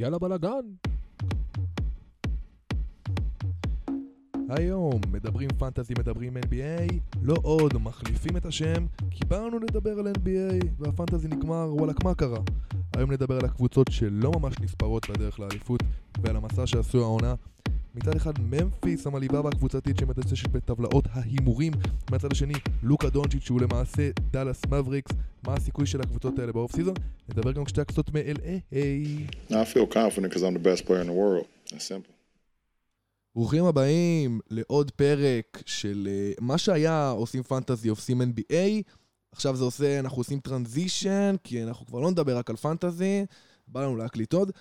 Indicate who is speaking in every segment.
Speaker 1: יאללה בלאגן. היום מדברים פנטזי, מדברים NBA, לא עוד, מחליפים את השם, כי באנו לדבר על NBA, והפנטזי נגמר, וואלכ מה קרה? היום נדבר על הקבוצות שלא ממש נספרות בדרך לאליפות, ועל המסע שעשו העונה. מצד אחד ממפיס המלאיבה והקבוצתית שמדששת בטבלאות ההימורים, מהצד השני לוקה דונצ'יץ' שהוא למעשה דאלאס מבריקס, מה הסיכוי של הקבוצות האלה באוף סיזון? נדבר גם שתי הקבוצות מ-LA.
Speaker 2: I feel confident because I'm the best player in the world. That's simple.
Speaker 1: ברוכים הבאים לעוד פרק של uh, מה שהיה עושים פנטזי עושים NBA עכשיו זה עושה, אנחנו עושים טרנזישן כי אנחנו כבר לא נדבר רק על פנטזי בא לנו להקליט עוד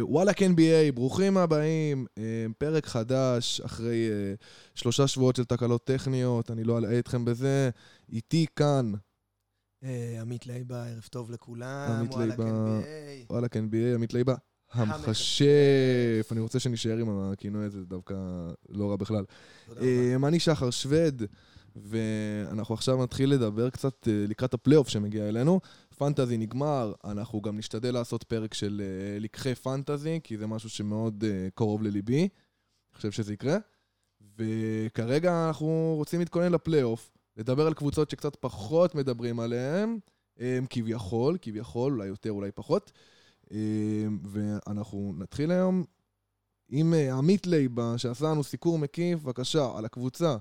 Speaker 1: וואלאק NBA, ברוכים הבאים uh, פרק חדש אחרי uh, שלושה שבועות של תקלות טכניות אני לא אלאה אתכם בזה איתי כאן
Speaker 3: אה, עמית לייבה, ערב טוב לכולם.
Speaker 1: לייבה.
Speaker 3: NBA.
Speaker 1: וואלאק NBA, עמית ליבה המכשף אני רוצה שנשאר עם הכינוי הזה, זה דווקא לא רע בכלל. אה, אני שחר שווד, ואנחנו עכשיו נתחיל לדבר קצת אה, לקראת הפלייאוף שמגיע אלינו. פנטזי נגמר, אנחנו גם נשתדל לעשות פרק של אה, לקחי פנטזי, כי זה משהו שמאוד אה, קרוב לליבי. אני חושב שזה יקרה. וכרגע אנחנו רוצים להתכונן לפלייאוף, לדבר על קבוצות שקצת פחות מדברים עליהן, אה, כביכול, כביכול, אולי יותר, אולי פחות. אה, ואנחנו נתחיל היום עם אה, עמית לייבה, שעשה לנו סיקור מקיף, בבקשה, על הקבוצה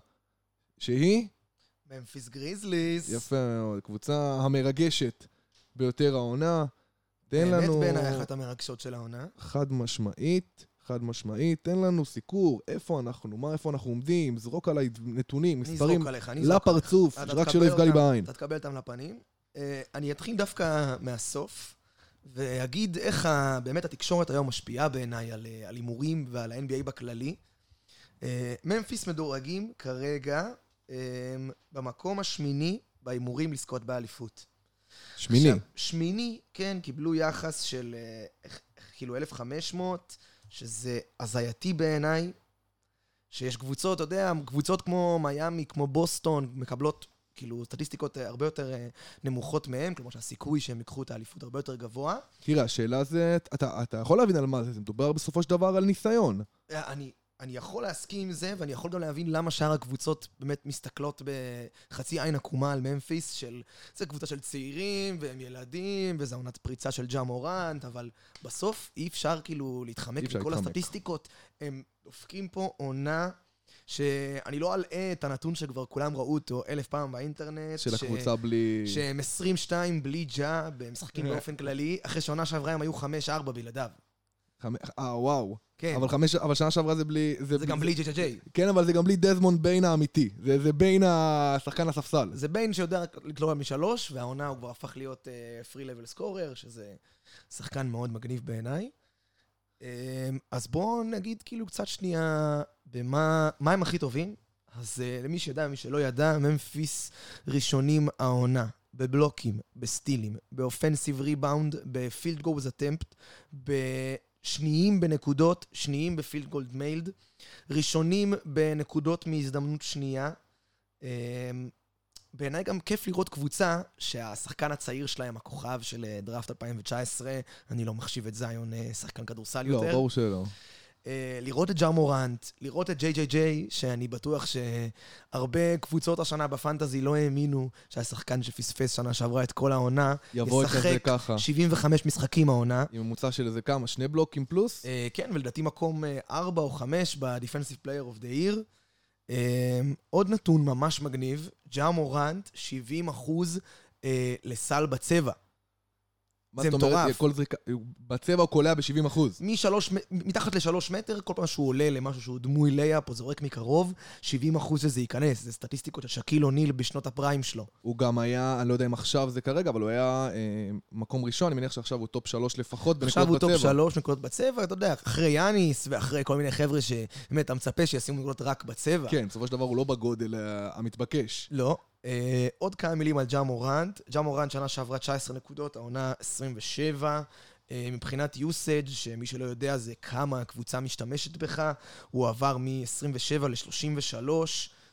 Speaker 1: שהיא,
Speaker 3: ממפיס גריזליס.
Speaker 1: יפה מאוד, קבוצה המרגשת ביותר העונה. תן
Speaker 3: באמת
Speaker 1: לנו
Speaker 3: בעיניי אחת המרגשות של העונה.
Speaker 1: חד משמעית, חד משמעית, תן לנו סיקור, איפה אנחנו, מה, איפה אנחנו עומדים, זרוק עליי נתונים, מספרים
Speaker 3: עליך.
Speaker 1: לפרצוף, רק שלא יפגע לי בעין.
Speaker 3: אתה תקבל אותם לפנים. אה, אני אתחיל דווקא מהסוף, ואגיד איך ה- באמת התקשורת היום משפיעה בעיניי על אה, הימורים ועל ה-NBA בכללי. אה, ממפיס מדורגים כרגע אה, במקום השמיני בהימורים לזכות באליפות.
Speaker 1: שמיני.
Speaker 3: עכשיו, שמיני, כן, קיבלו יחס של אה, כאילו 1,500, שזה הזייתי בעיניי, שיש קבוצות, אתה יודע, קבוצות כמו מיאמי, כמו בוסטון, מקבלות כאילו סטטיסטיקות אה, הרבה יותר אה, נמוכות מהם, כלומר שהסיכוי שהם ייקחו את האליפות הרבה יותר גבוה.
Speaker 1: תראה, השאלה זה, אתה, אתה יכול להבין על מה זה, זה מדובר בסופו של דבר על ניסיון.
Speaker 3: אני, אני יכול להסכים עם זה, ואני יכול גם להבין למה שאר הקבוצות באמת מסתכלות בחצי עין עקומה על ממפיס, של... זה קבוצה של צעירים, והם ילדים, וזו עונת פריצה של ג'ה מורנט, אבל בסוף אי אפשר כאילו להתחמק מכל
Speaker 1: להתחמק.
Speaker 3: הסטטיסטיקות. הם דופקים פה עונה... שאני לא אלאה את הנתון שכבר כולם ראו אותו אלף פעם באינטרנט.
Speaker 1: של
Speaker 3: ש-
Speaker 1: הקבוצה בלי...
Speaker 3: שהם 22 בלי ג'ה, הם משחקים באופן כללי, אחרי שעונה שעברה הם היו 5-4 בלעדיו.
Speaker 1: אה, וואו.
Speaker 3: כן,
Speaker 1: אבל חמש, אבל שנה שעברה זה בלי...
Speaker 3: זה גם בלי ג'ה ג'ה ג'יי.
Speaker 1: כן, אבל זה גם בלי דזמונד ביין האמיתי. זה, זה ביין השחקן הספסל.
Speaker 3: זה ביין שיודע לקלוע משלוש, והעונה הוא כבר הפך להיות three level scorer, שזה שחקן מאוד מגניב בעיניי. אה, אז בואו נגיד כאילו קצת שנייה במה מה הם הכי טובים. אז אה, למי שידע, מי שלא ידע, ממפיס ראשונים העונה. בבלוקים, בסטילים, ב offensive rebound, ב field goal attempt, בשניים בנקודות, שניים בfield goal made, ראשונים בנקודות מהזדמנות שנייה. אמ, בעיניי גם כיף לראות קבוצה שהשחקן הצעיר שלהם, הכוכב של אה, דראפט 2019, אני לא מחשיב את זיון אה, שחקן כדורסל
Speaker 1: לא,
Speaker 3: יותר.
Speaker 1: ברור שלא.
Speaker 3: אה, לראות את ג'ה מורנט, לראות את ג'יי ג'יי ג'יי, שאני בטוח שהרבה קבוצות השנה בפנטזי לא האמינו שהשחקן שפספס שנה שעברה את כל העונה, ישחק
Speaker 1: ככה.
Speaker 3: 75 משחקים העונה.
Speaker 1: עם ממוצע של איזה כמה? שני בלוקים פלוס?
Speaker 3: אה, כן, ולדעתי מקום 4 או 5 ב-Defensive Player of the Year. אה, עוד נתון ממש מגניב, ג'ה מורנט, 70 אחוז אה, לסל בצבע.
Speaker 1: מה
Speaker 3: זה
Speaker 1: זאת אומרת?
Speaker 3: מטורף.
Speaker 1: כל. בצבע הוא קולע ב-70 אחוז.
Speaker 3: מתחת לשלוש מטר, כל פעם שהוא עולה למשהו שהוא דמוי layup או זורק מקרוב, 70 אחוז שזה ייכנס. זה סטטיסטיקות של שקיל אוניל בשנות ה prime שלו.
Speaker 1: הוא גם היה, אני לא יודע אם עכשיו זה כרגע, אבל הוא היה אה, מקום ראשון, אני מניח שעכשיו הוא top שלוש לפחות
Speaker 3: עכשיו הוא
Speaker 1: בנקודות
Speaker 3: top
Speaker 1: בצבע.
Speaker 3: שלוש נקודות בצבע, אתה יודע, אחרי יאניס ואחרי כל מיני חבר'ה שבאמת אתה מצפה שישימו נקודות רק בצבע.
Speaker 1: כן, בסופו של דבר הוא לא בגודל אה, המתבקש.
Speaker 3: לא. אה, עוד כמה מילים על ג'ה מורנט. ג'ה מורנט שנה שעברה 19 נקודות, העונה 27. אה, מבחינת usage, שמי שלא יודע זה כמה הקבוצה משתמשת בך, הוא עבר מ-27 ל-33,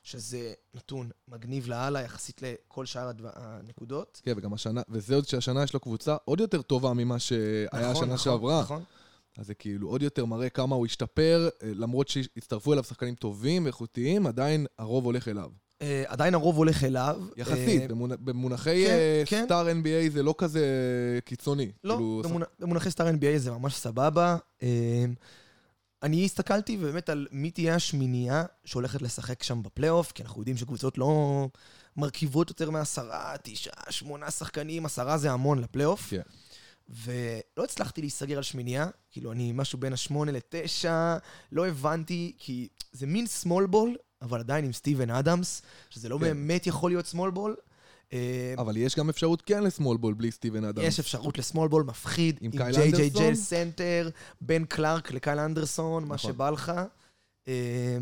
Speaker 3: שזה נתון מגניב לאללה יחסית לכל שאר הנקודות.
Speaker 1: כן, וגם השנה, וזה עוד שהשנה יש לו קבוצה עוד יותר טובה ממה שהיה
Speaker 3: נכון,
Speaker 1: השנה
Speaker 3: נכון,
Speaker 1: שעברה.
Speaker 3: נכון.
Speaker 1: אז זה כאילו עוד יותר מראה כמה הוא השתפר, אה, למרות שהצטרפו אליו שחקנים טובים, איכותיים, עדיין הרוב הולך אליו.
Speaker 3: אה, עדיין הרוב הולך אליו.
Speaker 1: יחסית,
Speaker 3: אה,
Speaker 1: במונ- במונחי
Speaker 3: כן,
Speaker 1: אה,
Speaker 3: כן.
Speaker 1: סטאר NBA זה לא כזה קיצוני.
Speaker 3: לא,
Speaker 1: כאילו,
Speaker 3: במונ- במונחי סטאר NBA זה ממש סבבה. אה, אני הסתכלתי באמת על מי תהיה השמינייה שהולכת לשחק שם בפלייאוף, כי אנחנו יודעים שקבוצות לא מרכיבות יותר מעשרה, תשעה, שמונה שחקנים, עשרה זה המון לפלייאוף.
Speaker 1: כן.
Speaker 3: ולא הצלחתי להיסגר על שמינייה, כאילו אני משהו בין השמונה לתשע, לא הבנתי, כי זה מין small ball, אבל עדיין עם סטיבן אדמס, שזה לא
Speaker 1: כן.
Speaker 3: באמת יכול להיות small ball. אה,
Speaker 1: אבל יש גם אפשרות כן ל small ball בלי סטיבן אדמס.
Speaker 3: יש אפשרות ל small ball מפחיד,
Speaker 1: עם
Speaker 3: ג'יי ג'יי? ג'יי center, בין קלארק לקייל אנדרסון, מה
Speaker 1: נכון.
Speaker 3: שבא לך. אה,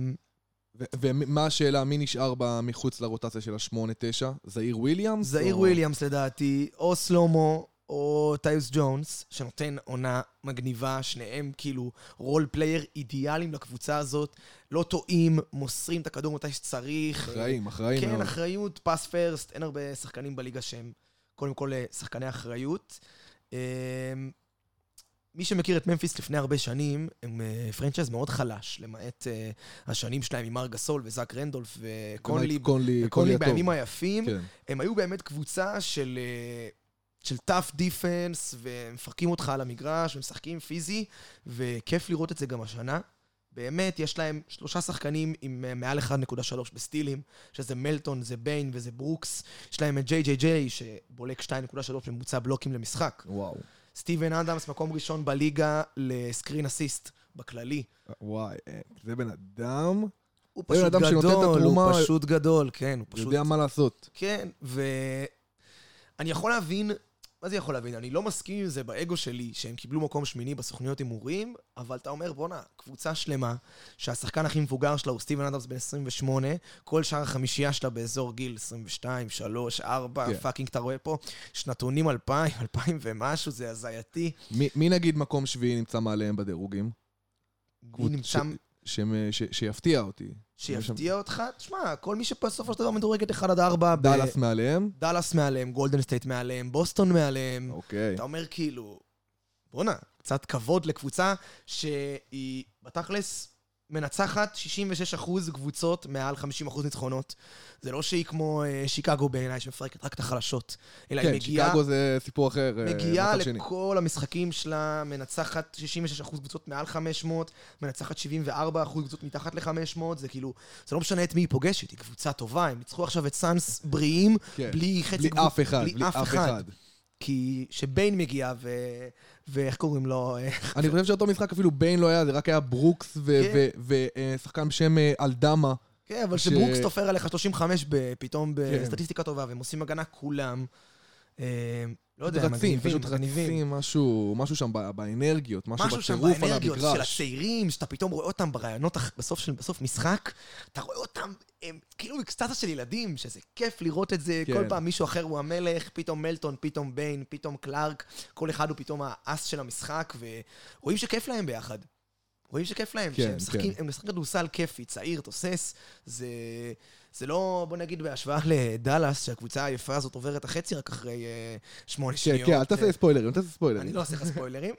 Speaker 1: ומה השאלה, מי נשאר מחוץ לרוטציה של ה-8-9? זאייר וויליאמס?
Speaker 3: זאייר
Speaker 1: או-
Speaker 3: וויליאמס לדעתי, או סלומו, או טיוס ג'ונס, שנותן עונה מגניבה, שניהם כאילו role player אידיאליים לקבוצה הזאת, לא טועים, מוסרים את הכדור מתי שצריך.
Speaker 1: אחראים, אחראים
Speaker 3: כן,
Speaker 1: מאוד.
Speaker 3: אחריות, pass first, אין הרבה שחקנים בליגה שהם קודם כל אה, שחקני אחריות. אה, מי שמכיר את ממפיס לפני הרבה שנים, הם אה, franchise מאוד חלש, למעט השנים שלהם עם מארק גסול וזאק רנדולף וקונלי, וקונלי
Speaker 1: הטוב.
Speaker 3: בימים היפים.
Speaker 1: כן.
Speaker 3: הם היו באמת קבוצה של, של tough defense, ומפרקים אותך על המגרש, ומשחקים פיזי, וכיף לראות את זה גם השנה. באמת, יש להם שלושה שחקנים עם אה, מעל 1.3 בסטילים, שזה מלטון, זה ביין וזה ברוקס. יש להם את ג'יי ג'יי ג'יי, שבולק 2.3 ממוצע בלוקים למשחק.
Speaker 1: וואו.
Speaker 3: סטיבן אדמס, מקום ראשון בליגה ל screen assist, בכללי.
Speaker 1: וואי, אה, זה בן אדם,
Speaker 3: הוא פשוט
Speaker 1: אדם שנותן את
Speaker 3: גדול,
Speaker 1: התרומה-
Speaker 3: הוא פשוט גדול, כן, הוא פשוט...
Speaker 1: יודע מה לעשות.
Speaker 3: כן, ואני יכול להבין, מה זה יכול להבין? אני לא מסכים עם זה ב ego שלי, שהם קיבלו מקום שמיני בסוכניות הימורים, אבל אתה אומר, בואנה, קבוצה שלמה, שהשחקן הכי מבוגר שלה הוא סטיבן אדמס בן 28, כל שאר החמישייה שלה באזור גיל 22, 3, 4,
Speaker 1: כן.
Speaker 3: fucking, אתה רואה פה שנתונים 2000, 2000 ומשהו, זה הזייתי.
Speaker 1: מי- מי נגיד מקום שביעי נמצא מעליהם בדירוגים?
Speaker 3: מי נמצא...
Speaker 1: ש- שיפתיע אותי.
Speaker 3: שיפתיע אותך, תשמע, כל מי שבסופו של דבר מדורגת 1 עד 4, ב-
Speaker 1: דאלאס מעליהם?
Speaker 3: דאלאס מעליהם, גולדן סטייט מעליהם, בוסטון מעליהם.
Speaker 1: אוקיי.
Speaker 3: אתה אומר כאילו, בואנה, קצת כבוד לקבוצה שהיא בתכלס מנצחת 66% קבוצות מעל 50% ניצחונות. זה לא שהיא כמו אה, שיקגו בעיניי, שמפרקת רק את החלשות, אלא היא
Speaker 1: כן,
Speaker 3: מגיעה...
Speaker 1: שיקגו זה סיפור אחר. אה,
Speaker 3: מגיעה
Speaker 1: מצב שני.
Speaker 3: לכל המשחקים שלה, מנצחת 66% קבוצות מעל 500, מנצחת 74% קבוצות מתחת ל-500, זה כאילו, זה לא משנה את מי היא פוגשת, היא קבוצה טובה, הם ניצחו עכשיו את סאנס בריאים,
Speaker 1: כן.
Speaker 3: בלי חצי
Speaker 1: בלי אף אחד, בלי אף אחד.
Speaker 3: כי שביין מגיע, ו... ואיך קוראים לו?
Speaker 1: אני חושב שאותו משחק אפילו ביין לא היה, זה רק היה ברוקס
Speaker 3: כן.
Speaker 1: ושחקן בשם אה, אלדמה.
Speaker 3: כן, אבל
Speaker 1: ש-
Speaker 3: שברוקס תופר עליך 35 ב- פתאום
Speaker 1: כן.
Speaker 3: בסטטיסטיקה טובה, והם עושים הגנה כולם. אה, לא יודע,
Speaker 1: רצים, פשוט. רצים, משהו משהו שם באנרגיות, משהו
Speaker 3: משהו שם
Speaker 1: בטירוף על
Speaker 3: באנרגיות של
Speaker 1: המגרש.
Speaker 3: הצעירים, שאתה פתאום רואה אותם ברעיונות בסוף, של, בסוף משחק, אתה רואה אותם, הם כאילו אקסטטה של ילדים, שזה כיף לראות את זה,
Speaker 1: כן.
Speaker 3: כל פעם מישהו אחר הוא המלך, פתאום מלטון, פתאום ביין, פתאום קלארק, כל אחד הוא פתאום האס של המשחק, ורואים שכיף להם ביחד. רואים שכיף להם,
Speaker 1: כן,
Speaker 3: שהם משחקים,
Speaker 1: כן.
Speaker 3: הם משחקים כדורסל כיפי, צעיר, תוסס, זה, זה לא, בוא נגיד, בהשוואה לדאלאס, שהקבוצה היפה הזאת עוברת החצי רק אחרי אה, שמונה
Speaker 1: כן,
Speaker 3: שניות.
Speaker 1: כן, אל תעשה
Speaker 3: אה,
Speaker 1: ספוילרים, אל תעשה ספוילרים.
Speaker 3: אני לא עושה לך ספוילרים.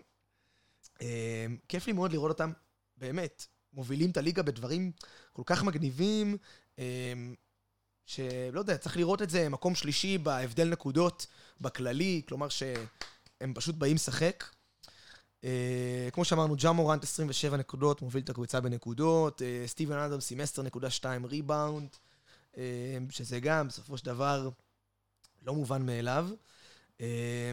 Speaker 3: אה, כיף לי מאוד לראות אותם, באמת, מובילים את הליגה בדברים כל כך מגניבים, שלא יודע, צריך לראות את זה מקום שלישי בהבדל נקודות בכללי, כלומר שהם פשוט באים לשחק. אה, כמו שאמרנו, ג'ה מורנט 27 נקודות, מוביל את הקבוצה בנקודות, סטיבן אדמס עם 10.2 ריבאונד, שזה גם, בסופו של דבר, לא מובן מאליו. אה,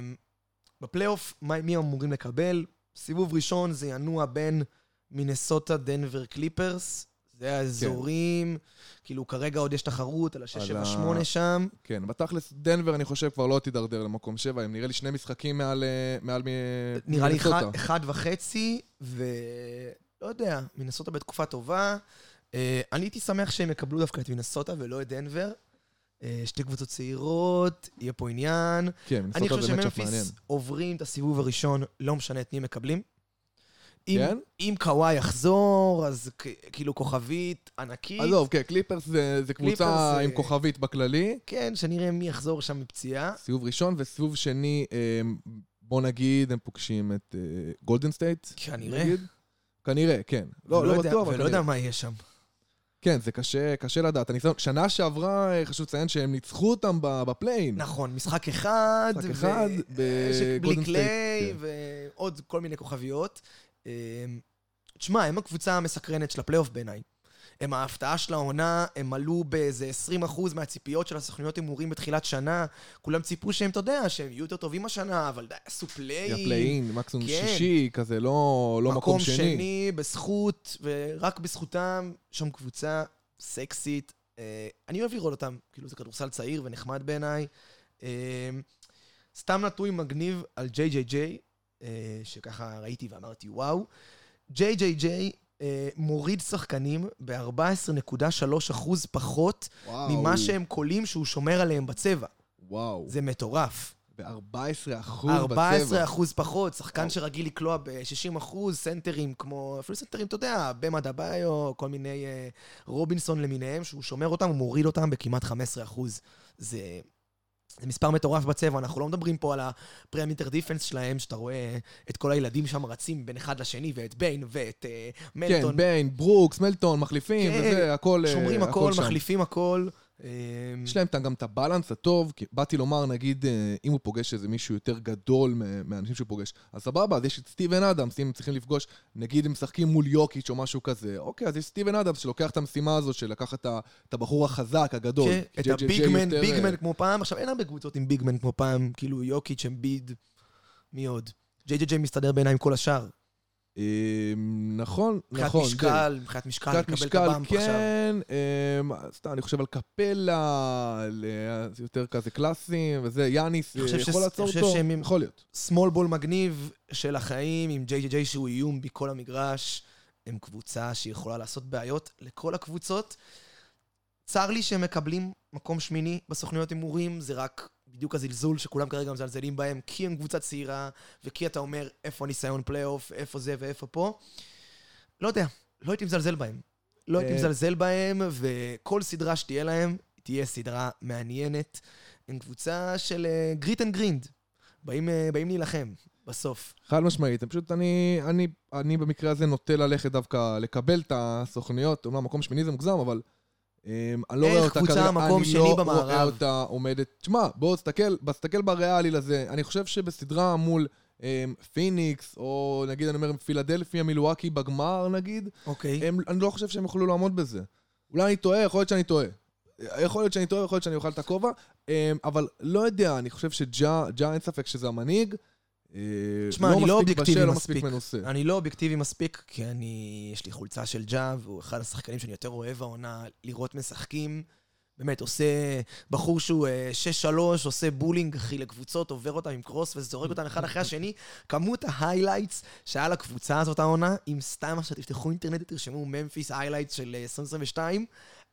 Speaker 3: בפלייאוף, מי אמורים לקבל? סיבוב ראשון זה ינוע בין מינסוטה, דנבר, קליפרס. זה האזורים, כאילו כרגע עוד יש תחרות על
Speaker 1: על ה-
Speaker 3: ה-6-7-8 שם.
Speaker 1: כן, בתכלס, דנבר, אני חושב, כבר לא תידרדר למקום שבע, הם נראה לי שני משחקים מעל... אה, מעל מ-
Speaker 3: נראה לי
Speaker 1: מינסוטה.
Speaker 3: אחד, אחד וחצי, ולא יודע, מינסוטה בתקופה טובה. אה, אני הייתי שמח שהם יקבלו דווקא את מינסוטה ולא את דנבר. אה, שתי קבוצות צעירות, יהיה פה עניין.
Speaker 1: כן,
Speaker 3: אני
Speaker 1: מינסוטה
Speaker 3: חושב
Speaker 1: באמת שף מעניין.
Speaker 3: שממפיס עוברים את הסיבוב הראשון, לא משנה את מי מקבלים. אם,
Speaker 1: כן?
Speaker 3: אם קוואי יחזור, אז כאילו כוכבית ענקית.
Speaker 1: עזוב, כן, קליפרס זה זה
Speaker 3: קליפרס
Speaker 1: קבוצה
Speaker 3: זה-
Speaker 1: עם כוכבית בכללי.
Speaker 3: כן, שנראה מי יחזור שם מפציעה.
Speaker 1: סיבוב ראשון וסיבוב שני, אה, בוא נגיד, הם פוגשים את גולדן סטייט.
Speaker 3: כנראה.
Speaker 1: כנראה, כן. לא, לא
Speaker 3: יודע,
Speaker 1: בטוח,
Speaker 3: ולא יודע
Speaker 1: כנראה.
Speaker 3: מה יהיה שם.
Speaker 1: כן, זה קשה, קשה לדעת. הניסיון, שנה שעברה, אה, חשוב לציין שהם ניצחו אותם ב play-in.
Speaker 3: נכון, משחק אחד.
Speaker 1: משחק אחד
Speaker 3: שבלי
Speaker 1: בגולדן
Speaker 3: קליי,
Speaker 1: כן.
Speaker 3: ועוד כל מיני כוכביות. אה, תשמע, הם הקבוצה המסקרנת של הפלייאוף בעיניי. הם ההפתעה של העונה, הם עלו באיזה 20% מהציפיות של הסוכניות הימורים בתחילת שנה. כולם ציפו שהם, אתה יודע, שהם יהיו יותר טובים השנה, אבל די, עשו play.
Speaker 1: ה play-in, מקסימום
Speaker 3: כן.
Speaker 1: שישי, כזה, לא, לא מקום שני.
Speaker 3: מקום שני, בזכות, ורק בזכותם, שם קבוצה סקסית. אה, אני אוהב לראות אותם, כאילו זה כדורסל צעיר ונחמד בעיניי. אה, סתם נתון מגניב על ג'יי ג'יי ג'יי, אה, שככה ראיתי ואמרתי, וואו. ג'יי ג'יי ג'יי מוריד שחקנים ב-14.3% פחות
Speaker 1: וואו.
Speaker 3: ממה שהם קולים שהוא שומר עליהם בצבע.
Speaker 1: וואו.
Speaker 3: זה מטורף.
Speaker 1: ב-14 אחוז
Speaker 3: 14
Speaker 1: בצבע.
Speaker 3: אחוז פחות, שחקן
Speaker 1: וואו.
Speaker 3: שרגיל לקלוע ב-60 אחוז, סנטרים כמו, אפילו סנטרים, אתה יודע, במה דביו, כל מיני אה, רובינסון למיניהם, שהוא שומר אותם, הוא מוריד אותם בכמעט 15 אחוז. זה, זה מספר מטורף בצבע, אנחנו לא מדברים פה על ה perimeter defense שלהם, שאתה רואה את כל הילדים שם רצים בין אחד לשני, ואת ביין ואת
Speaker 1: כן,
Speaker 3: מלטון.
Speaker 1: ביין, ברוקס, מלטון, מחליפים,
Speaker 3: כן,
Speaker 1: וזה, הכל אה,
Speaker 3: שומרים הכל,
Speaker 1: שם.
Speaker 3: מחליפים הכל. אה,
Speaker 1: יש להם גם את ה balance הטוב, כי באתי לומר, נגיד, אה, אם הוא פוגש איזה מישהו יותר גדול מה- מהאנשים שהוא פוגש, אז סבבה, אז יש את סטיבן אדמס, אם הם צריכים לפגוש, נגיד הם משחקים מול יוקיץ' או משהו כזה, אוקיי, אז יש סטיבן אדמס שלוקח את המשימה הזו של לקחת את הבחור החזק, הגדול.
Speaker 3: כן, את הביגמן,
Speaker 1: יותר,
Speaker 3: ביגמן
Speaker 1: אה,
Speaker 3: כמו פעם. עכשיו, אין הרבה קבוצות עם ביגמן כמו פעם, כאילו יוקיץ', אמביד, מי עוד? ג'יי ג'יי מסתדר בעיניי עם כל השאר.
Speaker 1: אה, נכון,
Speaker 3: מבחינת
Speaker 1: נכון. זה-
Speaker 3: משקל, מבחינת משקל,
Speaker 1: מבחינת
Speaker 3: לקבל את הבאמפ עכשיו.
Speaker 1: כן, אמ, סתם, אני חושב על קפלה, אה, יותר כזה קלאסיים, וזה, יאניס
Speaker 3: אני
Speaker 1: אה, יכול לעצור אותו, יכול להיות.
Speaker 3: סמול בול מגניב של החיים, עם ג'יי ג'יי ג'יי שהוא איום בכל המגרש. הם קבוצה שיכולה לעשות בעיות לכל הקבוצות. צר לי שהם מקבלים מקום שמיני בסוכנויות הימורים, זה רק בדיוק הזלזול שכולם כרגע מזלזלים בהם, כי הם קבוצה צעירה, וכי אתה אומר איפה הניסיון פלייאוף, איפה זה ואיפה פה. לא יודע, לא הייתי מזלזל בהם. לא הייתי
Speaker 1: אה.
Speaker 3: מזלזל בהם, וכל סדרה שתהיה להם, תהיה סדרה מעניינת. הם קבוצה של grit and grind. באים באים להילחם, בסוף.
Speaker 1: חד משמעית, פשוט, אני, אני, אני במקרה הזה נוטה ללכת דווקא לקבל את הסוכניות, אומנם מקום שמיני זה מוגזם, אבל אני לא רואה אותה
Speaker 3: קבוצה מקום
Speaker 1: אני
Speaker 3: שני
Speaker 1: לא
Speaker 3: במערב?
Speaker 1: רואה אותה עומדת, תשמע, בוא תסתכל, תסתכל בריאלי לזה, אני חושב שבסדרה מול אמ, פיניקס, או נגיד, אני אומר, פילדלפיה, מילואקי בגמר נגיד,
Speaker 3: אוקיי.
Speaker 1: הם, אני לא חושב שהם יוכלו לעמוד בזה. אולי אני טועה, יכול להיות שאני טועה. יכול להיות שאני טועה, יכול להיות שאני אוכל את הכובע, אמ, אבל לא יודע, אני חושב שג'ה, ג'ה אין ספק שזה המנהיג. אה,
Speaker 3: תשמע, אני לא אובייקטיבי
Speaker 1: לא
Speaker 3: מספיק. אני לא אובייקטיבי מספיק, כי אני... יש לי חולצה של ג'ה, והוא אחד השחקנים שאני יותר אוהב העונה, לראות משחקים. באמת, עושה... בחור שהוא אה, 6-3, עושה bowling, אחי, לקבוצות, עובר אותם עם cross וזורק אותם אחד אחרי השני. כמות ה highlights שהיה לקבוצה הזאת העונה, אם סתם עכשיו תפתחו אינטרנט ותרשמו ממפיס highlights של אה, 2022,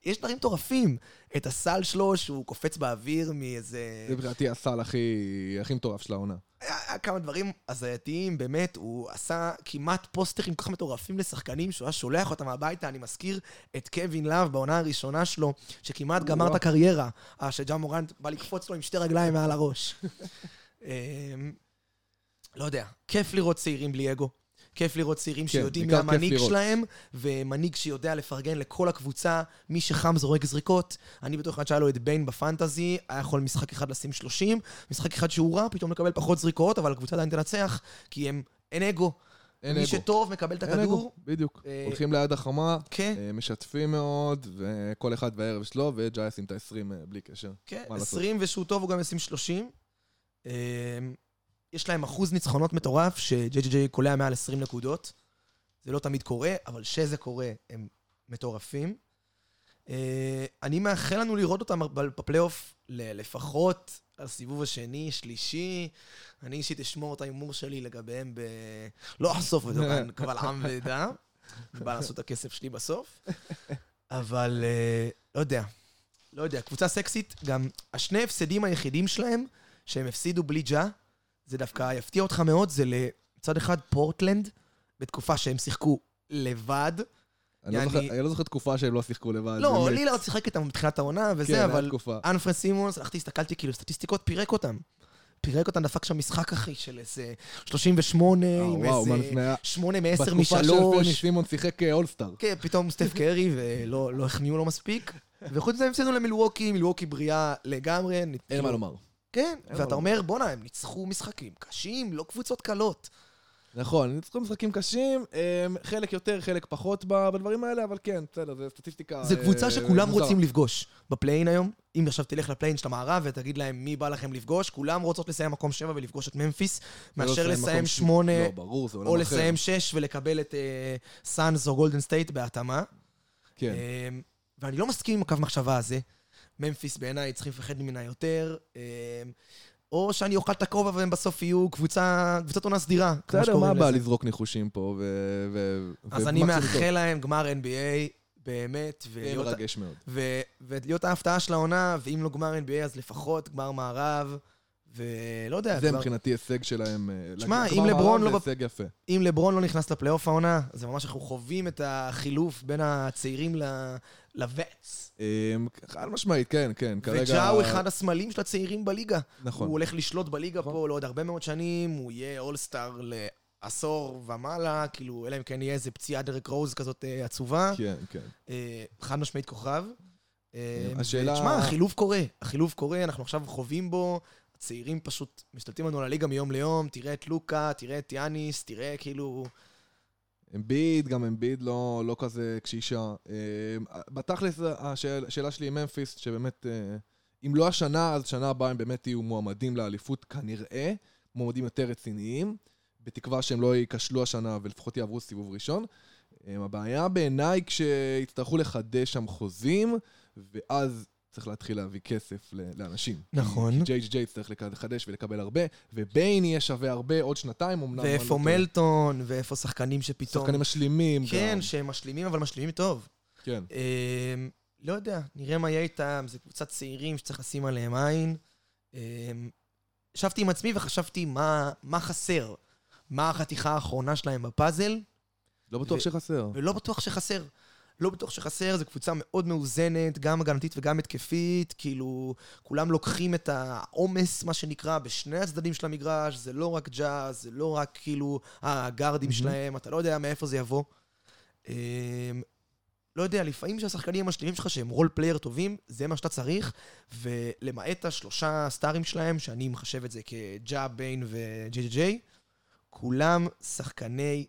Speaker 3: יש דברים מטורפים. את הסל שלו, שהוא קופץ באוויר מאיזה...
Speaker 1: זה מבחינתי הסל הכי, הכי מטורף של העונה.
Speaker 3: היה היה כמה דברים הזייתיים, באמת, הוא עשה כמעט פוסטרים כל כך מטורפים לשחקנים, שהוא היה שולח אותם הביתה, אני מזכיר את קווין לאב בעונה הראשונה שלו, שכמעט גמר את הקריירה, אה, שג'ה מורנט בא לקפוץ לו עם שתי רגליים מעל הראש. אמ, לא יודע, כיף לראות צעירים בלי אגו. כיף לראות צעירים שיודעים מי המנהיג. שלהם, ומנהיג שיודע לפרגן לכל הקבוצה, מי שחם זורק זריקות. אני בתור אחד שהיה לו את ביין בפנטזי, היה יכול משחק אחד לשים 30, משחק אחד שהוא רע, פתאום לקבל פחות זריקות, אבל הקבוצה עדיין תנצח, כי הם, אין אגו.
Speaker 1: אין
Speaker 3: מי
Speaker 1: אגו.
Speaker 3: שטוב מקבל את
Speaker 1: אין אגו,
Speaker 3: הכדור.
Speaker 1: בדיוק.
Speaker 3: אה,
Speaker 1: הולכים ליד החמה,
Speaker 3: כן,
Speaker 1: אה, משתפים מאוד, וכל אחד והערב שלו, וג'אי ישים את ה-20 בלי קשר.
Speaker 3: כן,
Speaker 1: מה לעשות?
Speaker 3: 20 ושהוא טוב הוא גם ישים 30. יש להם אחוז ניצחונות מטורף, שג'יי ג'יי ג'יי קולע מעל 20 נקודות. זה לא תמיד קורה, אבל כשזה קורה, הם מטורפים. אה, אני מאחל לנו לראות אותם בפלייאוף לפחות הסיבוב השני, שלישי. אני אישית אשמור את ההימור שלי לגביהם ב... לא אחשוף אותו כאן קבל עם ועדה. בא לעשות את הכסף שלי בסוף. אבל אה, לא יודע. לא יודע, קבוצה סקסית, גם השני הפסדים היחידים שלהם, שהם הפסידו בלי ג'ה, זה דווקא יפתיע אותך מאוד, זה לצד אחד פורטלנד, בתקופה שהם שיחקו לבד.
Speaker 1: אני לא
Speaker 3: יעני-
Speaker 1: זוכר- אני לא זוכר תקופה שהם לא שיחקו לבד.
Speaker 3: לא. לילארד שיחק איתם בתחילת העונה
Speaker 1: כן,
Speaker 3: וזה,
Speaker 1: היה
Speaker 3: אבל. אנפרנס סימונס, הלכתי, הסתכלתי, כאילו, סטטיסטיקות פירק אותם. פירק אותם, דפק שם משחק, אחי, של איזה 38,
Speaker 1: אה,
Speaker 3: עם
Speaker 1: וואו,
Speaker 3: איזה
Speaker 1: לפני-
Speaker 3: 8 מ-10
Speaker 1: בתקופה של
Speaker 3: משלוש.
Speaker 1: פרני סימון שיחק אה, אולסטאר.
Speaker 3: כן, פתאום סטף קרי, ולא לא החמיאו לו מספיק. וחוץ מזה הם הפסידו למילווקי, מילווקי בריאה לגמרי.
Speaker 1: אין
Speaker 3: כאילו-
Speaker 1: מה לומר.
Speaker 3: כן, ואתה. אומר, בואנה, הם ניצחו משחקים קשים, לא קבוצות קלות.
Speaker 1: נכון, ניצחו משחקים קשים, אה, חלק יותר, חלק פחות בדברים האלה, אבל כן, בסדר, זה סטטיסטיקה...
Speaker 3: זו קבוצה
Speaker 1: אה,
Speaker 3: שכולם. רוצים לפגוש ב play-in היום. אם עכשיו תלך ל play-in של המערב ותגיד להם מי בא לכם לפגוש, כולם רוצות לסיים מקום 7 ולפגוש את ממפיס,
Speaker 1: ולא
Speaker 3: מאשר
Speaker 1: לסיים
Speaker 3: לסיים
Speaker 1: מקום ש-
Speaker 3: 8
Speaker 1: לא,
Speaker 3: או. לסיים 6 ולקבל את Suns או Golden State בהתאמה.
Speaker 1: כן.
Speaker 3: אמ, ואני לא מסכים עם הקו מחשבה הזה. ממפיס בעיניי צריכים לפחד ממנה יותר. אמ, או שאני אוכל את הכובע והם בסוף יהיו קבוצה, קבוצת עונה סדירה.
Speaker 1: בסדר, מה הבעיה. לזרוק ניחושים פה, ו... ו-
Speaker 3: אז אני. מאחל להם גמר NBA, באמת,
Speaker 1: זה מרגש מאוד.
Speaker 3: ולהיות ההפתעה של העונה, ואם לא גמר NBA אז לפחות גמר מערב, ולא יודע,
Speaker 1: זה
Speaker 3: כבר-
Speaker 1: מבחינתי הישג שלהם. אה,
Speaker 3: תשמע,
Speaker 1: להגיע
Speaker 3: אם לברון לא
Speaker 1: זה הישג יפה.
Speaker 3: אם לברון לא נכנס לפלייאוף העונה, זה ממש אנחנו חווים את החילוף בין הצעירים ל- לווץ.
Speaker 1: אה, חד משמעית, כן, כן. כרגע...
Speaker 3: וג'או אחד הסמלים של הצעירים בליגה.
Speaker 1: נכון.
Speaker 3: הוא הולך לשלוט בליגה
Speaker 1: נכון.
Speaker 3: פה לעוד הרבה מאוד שנים, הוא יהיה אולסטאר לעשור ומעלה, כאילו, אלא אם כן יהיה איזה פציעה דרק רוז כזאת אה, עצובה.
Speaker 1: כן, כן.
Speaker 3: אה, חד משמעית כוכב. אה,
Speaker 1: השאלה-
Speaker 3: תשמע, החילוף קורה. החילוף קורה, אנחנו עכשיו חווים בו. הצעירים פשוט משתלטים לנו על הליגה מיום ליום, תראה את לוקה, תראה את יאניס, תראה כאילו...
Speaker 1: אמביד, גם אמביד לא, לא כזה קשישה. אה, בתכלס, השאל- השאלה שלי עם ממפיס, שבאמת, אה, אם לא השנה, אז שנה הבאה הם באמת יהיו מועמדים לאליפות כנראה, מועמדים יותר רציניים, בתקווה שהם לא ייכשלו השנה ולפחות יעברו סיבוב ראשון. אה, הבעיה בעיניי כשיצטרכו לחדש שם חוזים, ואז צריך להתחיל להביא כסף לאנשים.
Speaker 3: נכון.
Speaker 1: כי ג'יי ג'יי צריך לחדש ולקבל הרבה, וביין יהיה שווה הרבה עוד שנתיים, אמנם. לא
Speaker 3: ואיפה
Speaker 1: טועה.
Speaker 3: מלטון, ואיפה שחקנים שפתאום...
Speaker 1: שחקנים משלימים
Speaker 3: כן,
Speaker 1: גם.
Speaker 3: שהם משלימים, אבל משלימים טוב.
Speaker 1: כן.
Speaker 3: אמ, לא יודע, נראה מה יהיה איתם, זה קבוצת צעירים שצריך לשים עליהם עין. אמ, ישבתי עם עצמי וחשבתי מה, מה חסר, מה החתיכה האחרונה שלהם בפאזל,
Speaker 1: לא בטוח
Speaker 3: ו-
Speaker 1: שחסר.
Speaker 3: ולא בטוח שחסר. לא בטוח שחסר, זו קבוצה מאוד מאוזנת, גם הגנתית וגם התקפית, כאילו, כולם לוקחים את העומס, מה שנקרא, בשני הצדדים של המגרש, זה לא רק ג'ה, זה לא רק כאילו הגארדים
Speaker 1: המהממים.
Speaker 3: שלהם, אתה לא יודע מאיפה זה יבוא. אמ, לא יודע, לפעמים שהשחקנים המשלימים שלך שהם role player טובים, זה מה שאתה צריך, ולמעט השלושה סטארים שלהם, שאני מחשב את זה כג'ה, ביין וג'יי ג'יי ג'יי, כולם שחקני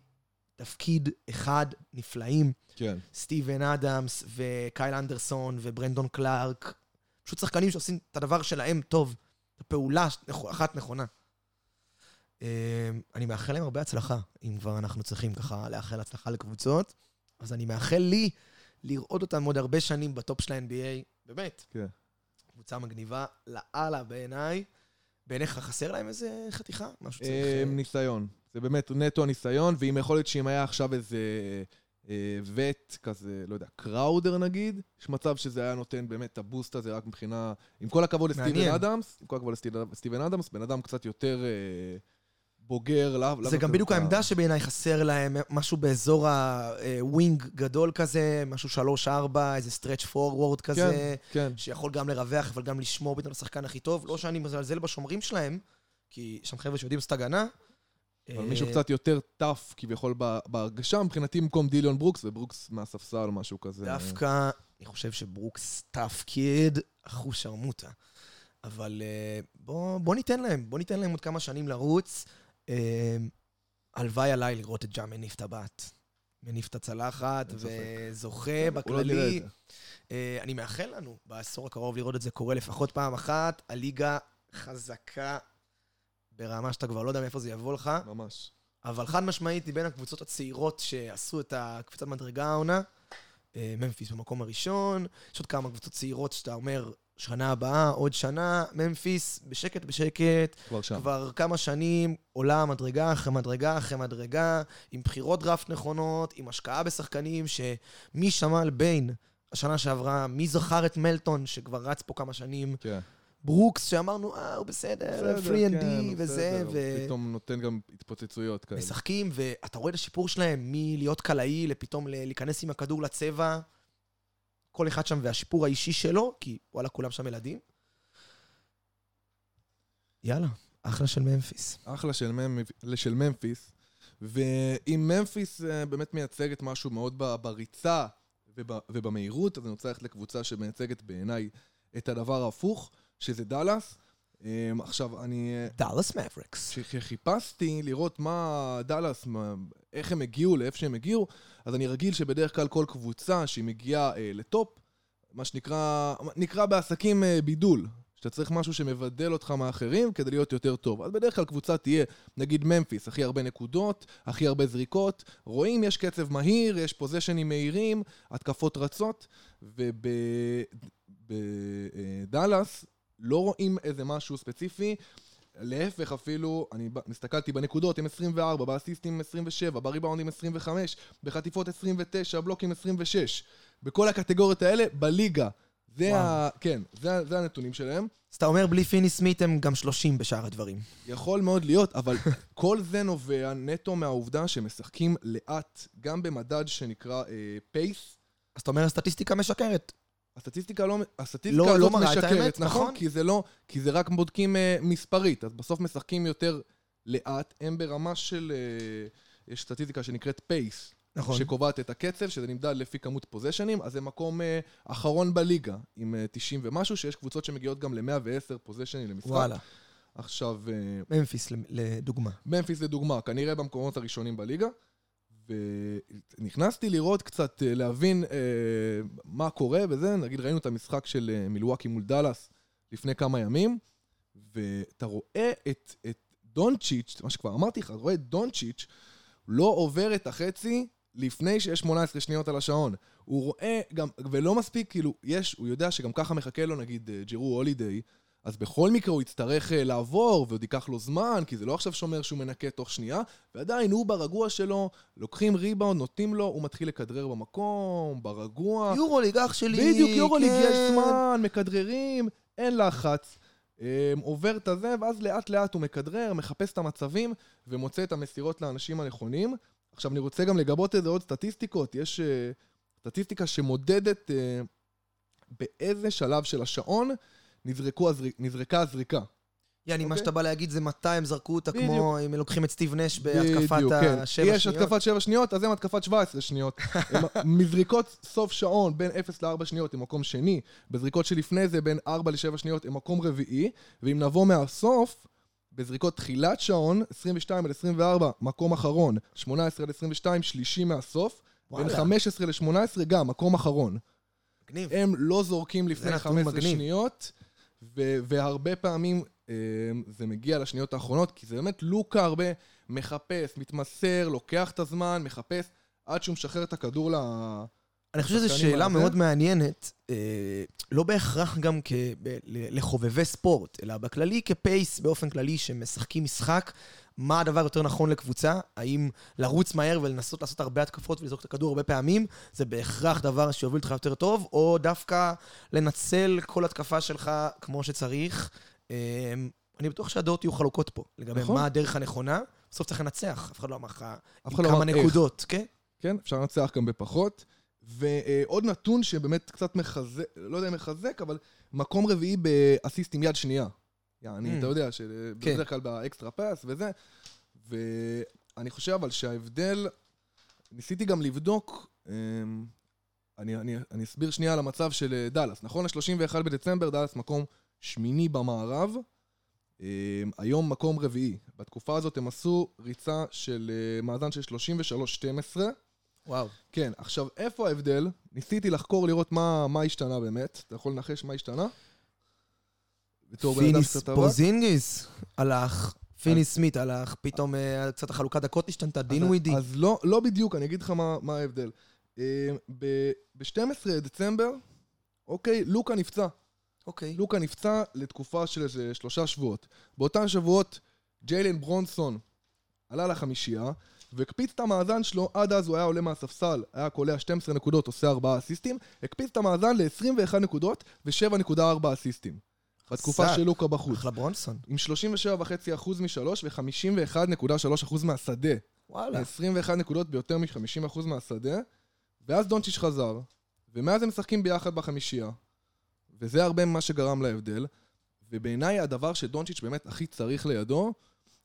Speaker 3: תפקיד אחד נפלאים.
Speaker 1: כן.
Speaker 3: סטיבן אדמס וקייל אנדרסון וברנדון קלארק. פשוט שחקנים שעושים את הדבר שלהם טוב. את הפעולה אחת נכונה. אה, אני מאחל להם הרבה הצלחה, אם כבר אנחנו צריכים ככה לאחל הצלחה לקבוצות. אז אני מאחל לי לראות אותם עוד הרבה שנים בטופ של ה-NBA. באמת.
Speaker 1: כן.
Speaker 3: קבוצה מגניבה לאללה בעיניי. בעיניך חסר להם איזה חתיכה? משהו צריך...
Speaker 1: אה,
Speaker 3: אה,
Speaker 1: ניסיון. זה באמת נטו הניסיון, ואם יכול להיות שאם היה עכשיו איזה אה, וט כזה, לא יודע, קראודר נגיד, יש מצב שזה היה נותן באמת את הבוסט הזה רק מבחינה... עם כל הכבוד לסטיבן. אדמס, עם כל הכבוד לסטיבן- אדמס, בן אדם קצת יותר אה, בוגר, לאו...
Speaker 3: זה גם בדיוק העמדה שבעיניי חסר להם, משהו באזור ה wing גדול כזה, משהו שלוש-ארבע, איזה stretch forward כזה,
Speaker 1: כן,
Speaker 3: שיכול גם לרווח, אבל גם לשמור פתאום לשחקן הכי טוב. לא שאני מזלזל בשומרים שלהם, כי יש שם חבר'ה שיודעים לעשות הגנה.
Speaker 1: אבל
Speaker 3: אה,
Speaker 1: מישהו קצת יותר tough כביכול בהרגשה, מבחינתי במקום דיליון ברוקס, וברוקס מהספסל, משהו כזה.
Speaker 3: דווקא, אני חושב שברוקס טאף קיד, אחוז שרמוטה. אבל אה, בוא, בוא ניתן להם, בוא ניתן להם עוד כמה שנים לרוץ. אה, הלוואי עליי לראות את ג'ה מניף את הבת. מניף את הצלחת. וזוכה
Speaker 1: לא
Speaker 3: בכללי. אה, אני מאחל לנו בעשור הקרוב לראות את זה קורה לפחות פעם אחת. הליגה חזקה ברמה שאתה כבר לא יודע מאיפה זה יבוא לך.
Speaker 1: ממש.
Speaker 3: אבל חד משמעית, מבין הקבוצות הצעירות שעשו את הקפיצת מדרגה העונה, אה, ממפיס במקום הראשון, יש עוד כמה קבוצות צעירות שאתה אומר, שנה הבאה, עוד שנה, ממפיס, בשקט בשקט,
Speaker 1: כבר שם.
Speaker 3: כבר כמה שנים עולה מדרגה אחרי מדרגה אחרי מדרגה, עם בחירות דראפט נכונות, עם השקעה בשחקנים, שמי שמע על ביין השנה שעברה, מי זכר את מלטון, שכבר רץ פה כמה שנים,
Speaker 1: כן.
Speaker 3: ברוקס, שאמרנו, אה, הוא בסדר, three and
Speaker 1: D
Speaker 3: וזה. ו...
Speaker 1: פתאום נותן גם התפוצצויות כאלה.
Speaker 3: משחקים, ואתה רואה את השיפור שלהם מלהיות קלעי לפתאום להיכנס עם הכדור לצבע. כל אחד שם והשיפור האישי שלו, כי וואלה, כולם שם ילדים. יאללה. אחלה של ממפיס.
Speaker 1: אחלה של, ממפ... של ממפיס. ואם ממפיס אה, באמת מייצגת משהו מאוד בריצה וב... ובמהירות, אז אני רוצה ללכת לקבוצה שמייצגת בעיניי את הדבר ההפוך, שזה דאלאס. אה, עכשיו, אני... אה,
Speaker 3: דאלאס מבריקס.
Speaker 1: כשחיפשתי לראות מה דאלאס, מה, איך הם הגיעו, לאיפה שהם הגיעו, אז אני רגיל שבדרך כלל כל קבוצה שהיא מגיעה אה, לטופ, מה שנקרא, נקרא בעסקים אה, בידול. שאתה צריך משהו שמבדל אותך מאחרים כדי להיות יותר טוב. אז בדרך כלל קבוצה תהיה, נגיד ממפיס, הכי הרבה נקודות, הכי הרבה זריקות. רואים, יש קצב מהיר, יש פוזיישנים מהירים, התקפות רצות, ובדאלאס לא רואים איזה משהו ספציפי. להפך אפילו, אני הסתכלתי בנקודות, הם 24, באסיסטים 27, בריבאונדים 25, בחטיפות 29, בלוקים 26. בכל הקטגוריות האלה, בליגה. זה
Speaker 3: וואו.
Speaker 1: ה... כן, זה, זה הנתונים שלהם.
Speaker 3: אז אתה אומר, בלי פיני סמית הם גם 30 בשאר הדברים.
Speaker 1: יכול מאוד להיות, אבל כל זה נובע נטו מהעובדה שמשחקים לאט, גם במדד שנקרא pace.
Speaker 3: אז אתה אומר, הסטטיסטיקה משקרת.
Speaker 1: הסטטיסטיקה לא, הסטטיסטיקה
Speaker 3: לא-
Speaker 1: הזאת
Speaker 3: לא את
Speaker 1: משקרת,
Speaker 3: האמת,
Speaker 1: נכון?
Speaker 3: נכון?
Speaker 1: כי זה לא, כי זה רק בודקים uh, מספרית, אז בסוף משחקים יותר לאט, הם ברמה של, uh, יש סטטיסטיקה שנקראת pace,
Speaker 3: נכון.
Speaker 1: שקובעת את הקצב, שזה נמדד לפי כמות פוזיישנים, אז זה מקום uh, אחרון בליגה, עם uh, 90 ומשהו, שיש קבוצות שמגיעות גם ל-110 פוזיישנים למשחק.
Speaker 3: וואלה.
Speaker 1: עכשיו,
Speaker 3: ממפיס, לדוגמה.
Speaker 1: ממפיס זה דוגמה, כנראה במקומות הראשונים בליגה. ונכנסתי לראות קצת, אה, להבין אה, מה קורה וזה, נגיד ראינו את המשחק של אה, מילואקי מול דאלאס לפני כמה ימים, ואתה רואה את, את דונצ'יץ', מה שכבר אמרתי לך, אתה רואה את דונצ'יץ', לא עובר את החצי לפני שיש 18 שניות על השעון. הוא רואה גם, ולא מספיק, כאילו, יש, הוא יודע שגם ככה מחכה לו נגיד אה, ג'רו הולידיי, אז בכל מקרה הוא יצטרך אה, לעבור, ועוד ייקח לו זמן, כי זה לא עכשיו שומר שהוא מנקה תוך שנייה, ועדיין הוא ברגוע שלו, לוקחים ריבאונד, נותנים לו, הוא מתחיל לכדרר במקום, ברגוע.
Speaker 3: יורוליג, אח שלי.
Speaker 1: בדיוק, יורוליג,
Speaker 3: כן.
Speaker 1: יש זמן, מכדררים, אין לחץ. Um, עובר את הזה, ואז לאט לאט הוא מכדרר, מחפש את המצבים, ומוצא את המסירות לאנשים הנכונים. עכשיו, אני רוצה גם לגבות איזה עוד סטטיסטיקות. יש uh, סטטיסטיקה שמודדת uh, באיזה שלב של השעון נזרקו הזר... נזרקה הזריקה.
Speaker 3: יעני, מה
Speaker 1: אוקיי.
Speaker 3: שאתה בא להגיד זה מתי הם זרקו אותה,
Speaker 1: בדיוק.
Speaker 3: כמו אם לוקחים את סטיב נש בהתקפת
Speaker 1: כן.
Speaker 3: השבע
Speaker 1: יש
Speaker 3: שניות.
Speaker 1: התקפת 7 שניות, אז הם התקפת 17 שניות. הם מזריקות סוף שעון בין 0 ל-4 שניות הם מקום שני, בזריקות שלפני זה בין 4 ל-7 שניות הם מקום רביעי, ואם נבוא מהסוף, בזריקות תחילת שעון, 22 עד 24, מקום אחרון, 18 עד 22, שלישי מהסוף, בין
Speaker 3: וואלה.
Speaker 1: 15 ל-18 גם, מקום אחרון.
Speaker 3: מגניב.
Speaker 1: הם לא זורקים לפני
Speaker 3: נתון
Speaker 1: 15
Speaker 3: מגניב.
Speaker 1: שניות, והרבה פעמים אה, זה מגיע לשניות האחרונות, כי זה באמת לוקה הרבה מחפש, מתמסר, לוקח את הזמן, מחפש, עד שהוא משחרר את הכדור ל...
Speaker 3: אני חושב שזו שאלה? מאוד מעניינת, אה, לא בהכרח גם לחובבי ספורט, אלא בכללי כפייס באופן כללי שמשחקים משחק, מה הדבר יותר נכון לקבוצה? האם לרוץ מהר ולנסות לעשות הרבה התקפות ולזרוק את הכדור הרבה פעמים, זה בהכרח דבר שיוביל אותך יותר טוב, או דווקא לנצל כל התקפה שלך כמו שצריך? אה, אני בטוח שהדעות יהיו חלוקות פה, לגבי
Speaker 1: נכון.
Speaker 3: מה הדרך הנכונה. בסוף צריך לנצח, אף אחד לא אמר לך
Speaker 1: לא
Speaker 3: כמה. נקודות, כן?
Speaker 1: כן, אפשר לנצח גם בפחות. ועוד נתון שבאמת קצת מחזק, לא יודע אם מחזק, אבל מקום רביעי באסיסט עם יד שנייה. יעני,
Speaker 3: Mm.
Speaker 1: אתה יודע,
Speaker 3: כן.
Speaker 1: שבדרך כלל באקסטרה פס וזה. ואני חושב אבל שההבדל, ניסיתי גם לבדוק, אמ, אני, אני, אני אסביר שנייה על המצב של אה, דאלאס. נכון, ה-31 בדצמבר, דאלאס מקום שמיני במערב, אמ, היום מקום רביעי. בתקופה הזאת הם עשו ריצה של אה, מאזן של 33-12.
Speaker 3: וואו.
Speaker 1: כן, עכשיו, איפה ההבדל? ניסיתי לחקור לראות מה, מה השתנה באמת. אתה יכול לנחש מה השתנה? בתור בן אדם שקצת עבד?
Speaker 3: פורזינגיס הלך, פיני סמית הלך, פתאום אה, קצת החלוקת דקות השתנתה, דינווידי.
Speaker 1: אז לא, לא בדיוק, אני אגיד לך מה, מה ההבדל. ב-12 דצמבר, אוקיי, לוקה נפצע.
Speaker 3: אוקיי.
Speaker 1: לוקה נפצע לתקופה של איזה שלושה שבועות. באותם שבועות, ג'יילן ברונסון עלה לחמישייה, והקפיץ את המאזן שלו, עד אז הוא היה עולה מהספסל, היה קולע 12 נקודות, עושה 4 אסיסטים, הקפיץ את המאזן ל-21 נקודות ו-7.4 אסיסטים. בתקופה. של לוקה בחוץ.
Speaker 3: אחלה ברונסון.
Speaker 1: עם 37.5% משלוש ו-51.3% מהשדה.
Speaker 3: וואלה.
Speaker 1: 21 נקודות ביותר מ-50% מהשדה, ואז דונצ'יץ' חזר, ומאז הם משחקים ביחד בחמישייה, וזה הרבה ממה שגרם להבדל, ובעיניי הדבר שדונצ'יץ' באמת הכי צריך לידו,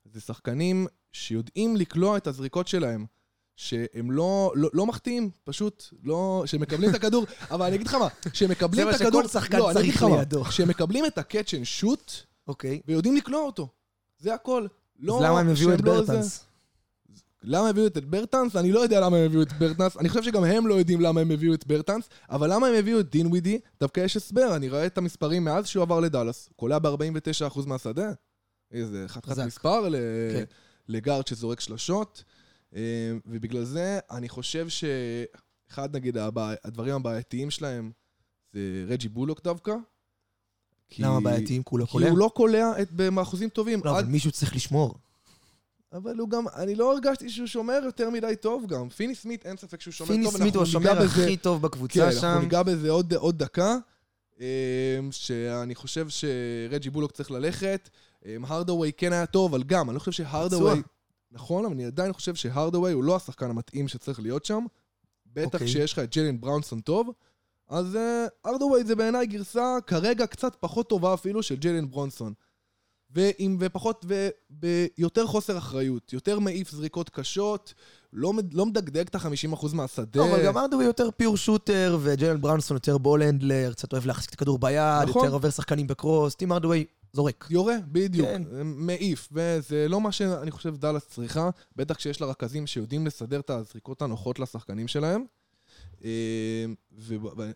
Speaker 1: זה שחקנים שיודעים לקלוע את הזריקות שלהם. שהם לא, לא, לא מחטיאים, פשוט לא... שמקבלים את הכדור, אבל אני אגיד לך מה, שמקבלים את
Speaker 3: זה מה
Speaker 1: הכדור...
Speaker 3: שכל שחקן
Speaker 1: לא,
Speaker 3: צריך לידו.
Speaker 1: שמקבלים את ה-catch and shoot
Speaker 3: אוקיי.
Speaker 1: ויודעים לקלוע אותו. זה הכל. לא,
Speaker 3: אז למה הם הביאו את
Speaker 1: לא.
Speaker 3: ברטנס?
Speaker 1: למה הביאו את ברטנס? אני לא יודע למה הם הביאו את ברטנס, אני חושב שגם הם לא יודעים למה הם הביאו את ברטנס, אבל למה הם הביאו את דינווידי? דווקא יש הסבר, אני רואה את המספרים מאז שהוא עבר לדאלאס. קולע ב-49% מהשדה. איזה חתיכת. מספר ל...
Speaker 3: כן.
Speaker 1: לגארד שזורק שלשות. אה, ובגלל זה אני חושב שאחד, נגיד, הבע... הדברים הבעייתיים שלהם זה רג'י בולוק דווקא. כי-
Speaker 3: למה בעייתיים?
Speaker 1: כי
Speaker 3: קולע?
Speaker 1: הוא לא קולע את- באחוזים טובים.
Speaker 3: לא, אבל
Speaker 1: עד-
Speaker 3: מישהו צריך לשמור.
Speaker 1: אבל הוא גם, אני לא הרגשתי שהוא שומר יותר מדי טוב גם. פיני סמית, אין ספק שהוא שומר טוב.
Speaker 3: פיני סמית הוא
Speaker 1: אנחנו
Speaker 3: השומר
Speaker 1: בזה-
Speaker 3: הכי טוב
Speaker 1: כן,
Speaker 3: בקבוצה
Speaker 1: אנחנו
Speaker 3: שם.
Speaker 1: ניגע בזה עוד, עוד דקה. אמ, שאני חושב שרג'י בולוק צריך ללכת. אמ, הרדווי כן היה טוב, אבל גם, אני לא חושב שהרדווי... נכון, אבל אני עדיין חושב שהרדווי הוא לא השחקן המתאים שצריך להיות שם. בטח
Speaker 3: אוקיי.
Speaker 1: כשיש לך את ג'לן בראונסון טוב. אז אה, הרדווי זה בעיניי גרסה כרגע קצת פחות טובה אפילו של ג'לן ברונסון. ועם, ופחות, וביותר חוסר אחריות, יותר מעיף זריקות קשות, לא, לא מדגדג את ה-50% מהשדה.
Speaker 3: לא, אבל גם ארדווי יותר פיור שוטר, וג'לן בראונסון יותר בול הנדלר, קצת אוהב להחזיק את הכדור ביד,
Speaker 1: נכון.
Speaker 3: יותר עובר שחקנים בקרוס. טים ארדווי זורק.
Speaker 1: יורה, בדיוק,
Speaker 3: כן.
Speaker 1: מעיף, וזה לא מה שאני חושב דאלאס צריכה, בטח כשיש לה רכזים שיודעים לסדר את הזריקות הנוחות לשחקנים שלהם. אה,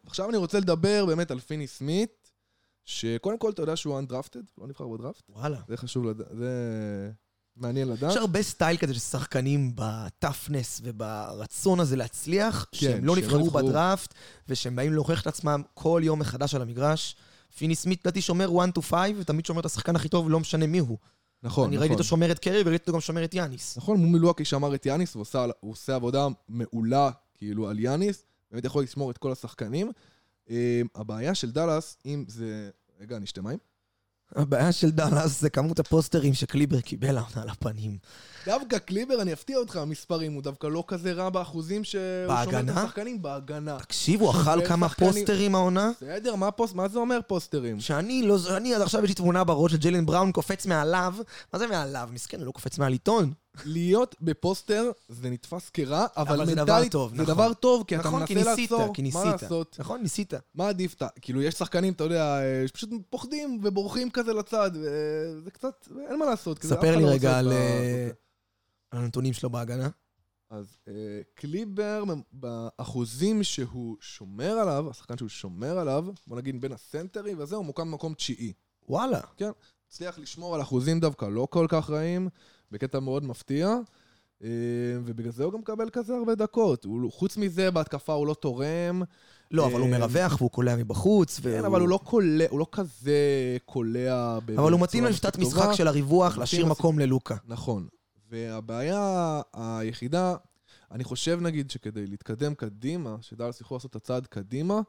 Speaker 1: ועכשיו אני רוצה לדבר באמת על פיני סמית, שקודם כל אתה יודע שהוא undrafted, לא נבחר בדראפט,
Speaker 3: וואלה.
Speaker 1: זה חשוב לדעת, זה מעניין לדעת.
Speaker 3: יש הרבה סטייל כזה של שחקנים בטאפנס וברצון הזה להצליח,
Speaker 1: כן,
Speaker 3: שהם לא נבחרו. בדראפט, ושהם באים להוכיח את עצמם כל יום מחדש על המגרש. פיני סמית לדעתי שומר 1 to 5, ותמיד שומר את השחקן הכי טוב, לא משנה מי הוא.
Speaker 1: נכון,
Speaker 3: אני
Speaker 1: נכון.
Speaker 3: ראיתי אותו שומר את קרי, וראיתי אותו גם שומר את יאניס.
Speaker 1: נכון, מול מילווקי שמר את יאניס, הוא עושה, הוא עושה עבודה מעולה, כאילו, על יאניס, באמת יכול לשמור את כל השחקנים. אה, הבעיה של דאלאס, אם זה... רגע, אני אשתה מים.
Speaker 3: הבעיה של דאלאס זה כמות ה posters שקליבר קיבל העונה על הפנים.
Speaker 1: דווקא קליבר, אני אפתיע אותך, המספרים, הוא דווקא לא כזה רע באחוזים שהוא שומר את? השחקנים בהגנה.
Speaker 3: תקשיב, הוא אכל
Speaker 1: זה
Speaker 3: כמה posters העונה?
Speaker 1: בסדר, מה, פוסט, מה זה אומר posters?
Speaker 3: שאני לא... אני עד עכשיו יש לי תמונה בראש של ג'יילן בראון קופץ מעליו. מה זה מעליו? מסכן, הוא לא קופץ מעל עיתון.
Speaker 1: להיות בפוסטר זה נתפס כרע, אבל,
Speaker 3: אבל זה דבר טוב,
Speaker 1: זה
Speaker 3: נכון.
Speaker 1: דבר טוב, כי אתה
Speaker 3: נכון, כי
Speaker 1: מנסה
Speaker 3: ניסית,
Speaker 1: לעצור.
Speaker 3: כי
Speaker 1: מה
Speaker 3: ניסית.
Speaker 1: לעשות?
Speaker 3: נכון, ניסית.
Speaker 1: מה עדיף? כאילו, יש שחקנים, אתה יודע, אה, שפשוט פוחדים ובורחים כזה לצד, וזה קצת, אין מה לעשות. כי זה
Speaker 3: ספר לי
Speaker 1: לא
Speaker 3: רגע אה, על הנתונים שלו בהגנה.
Speaker 1: אז אה, קליבר, באחוזים שהוא שומר עליו, השחקן שהוא שומר עליו, בוא נגיד בין הסנטרים וזה, הוא מוקם במקום תשיעי.
Speaker 3: וואלה.
Speaker 1: הצליח לשמור על אחוזים דווקא לא כל כך רעים, בקטע מאוד מפתיע, אה, ובגלל זה הוא גם מקבל כזה הרבה דקות. הוא, חוץ מזה, בהתקפה הוא לא תורם.
Speaker 3: לא, אבל הוא
Speaker 1: אה,
Speaker 3: מרווח והוא קולע מבחוץ.
Speaker 1: כן, אבל הוא לא קולע, הוא לא כזה קולע
Speaker 3: אבל הוא מתאים לשיטת משחק. של הריווח, להשאיר מקום ללוקה.
Speaker 1: נכון. והבעיה היחידה, אני חושב נגיד שכדי להתקדם קדימה, שדאלס יוכלו לעשות את הצעד קדימה,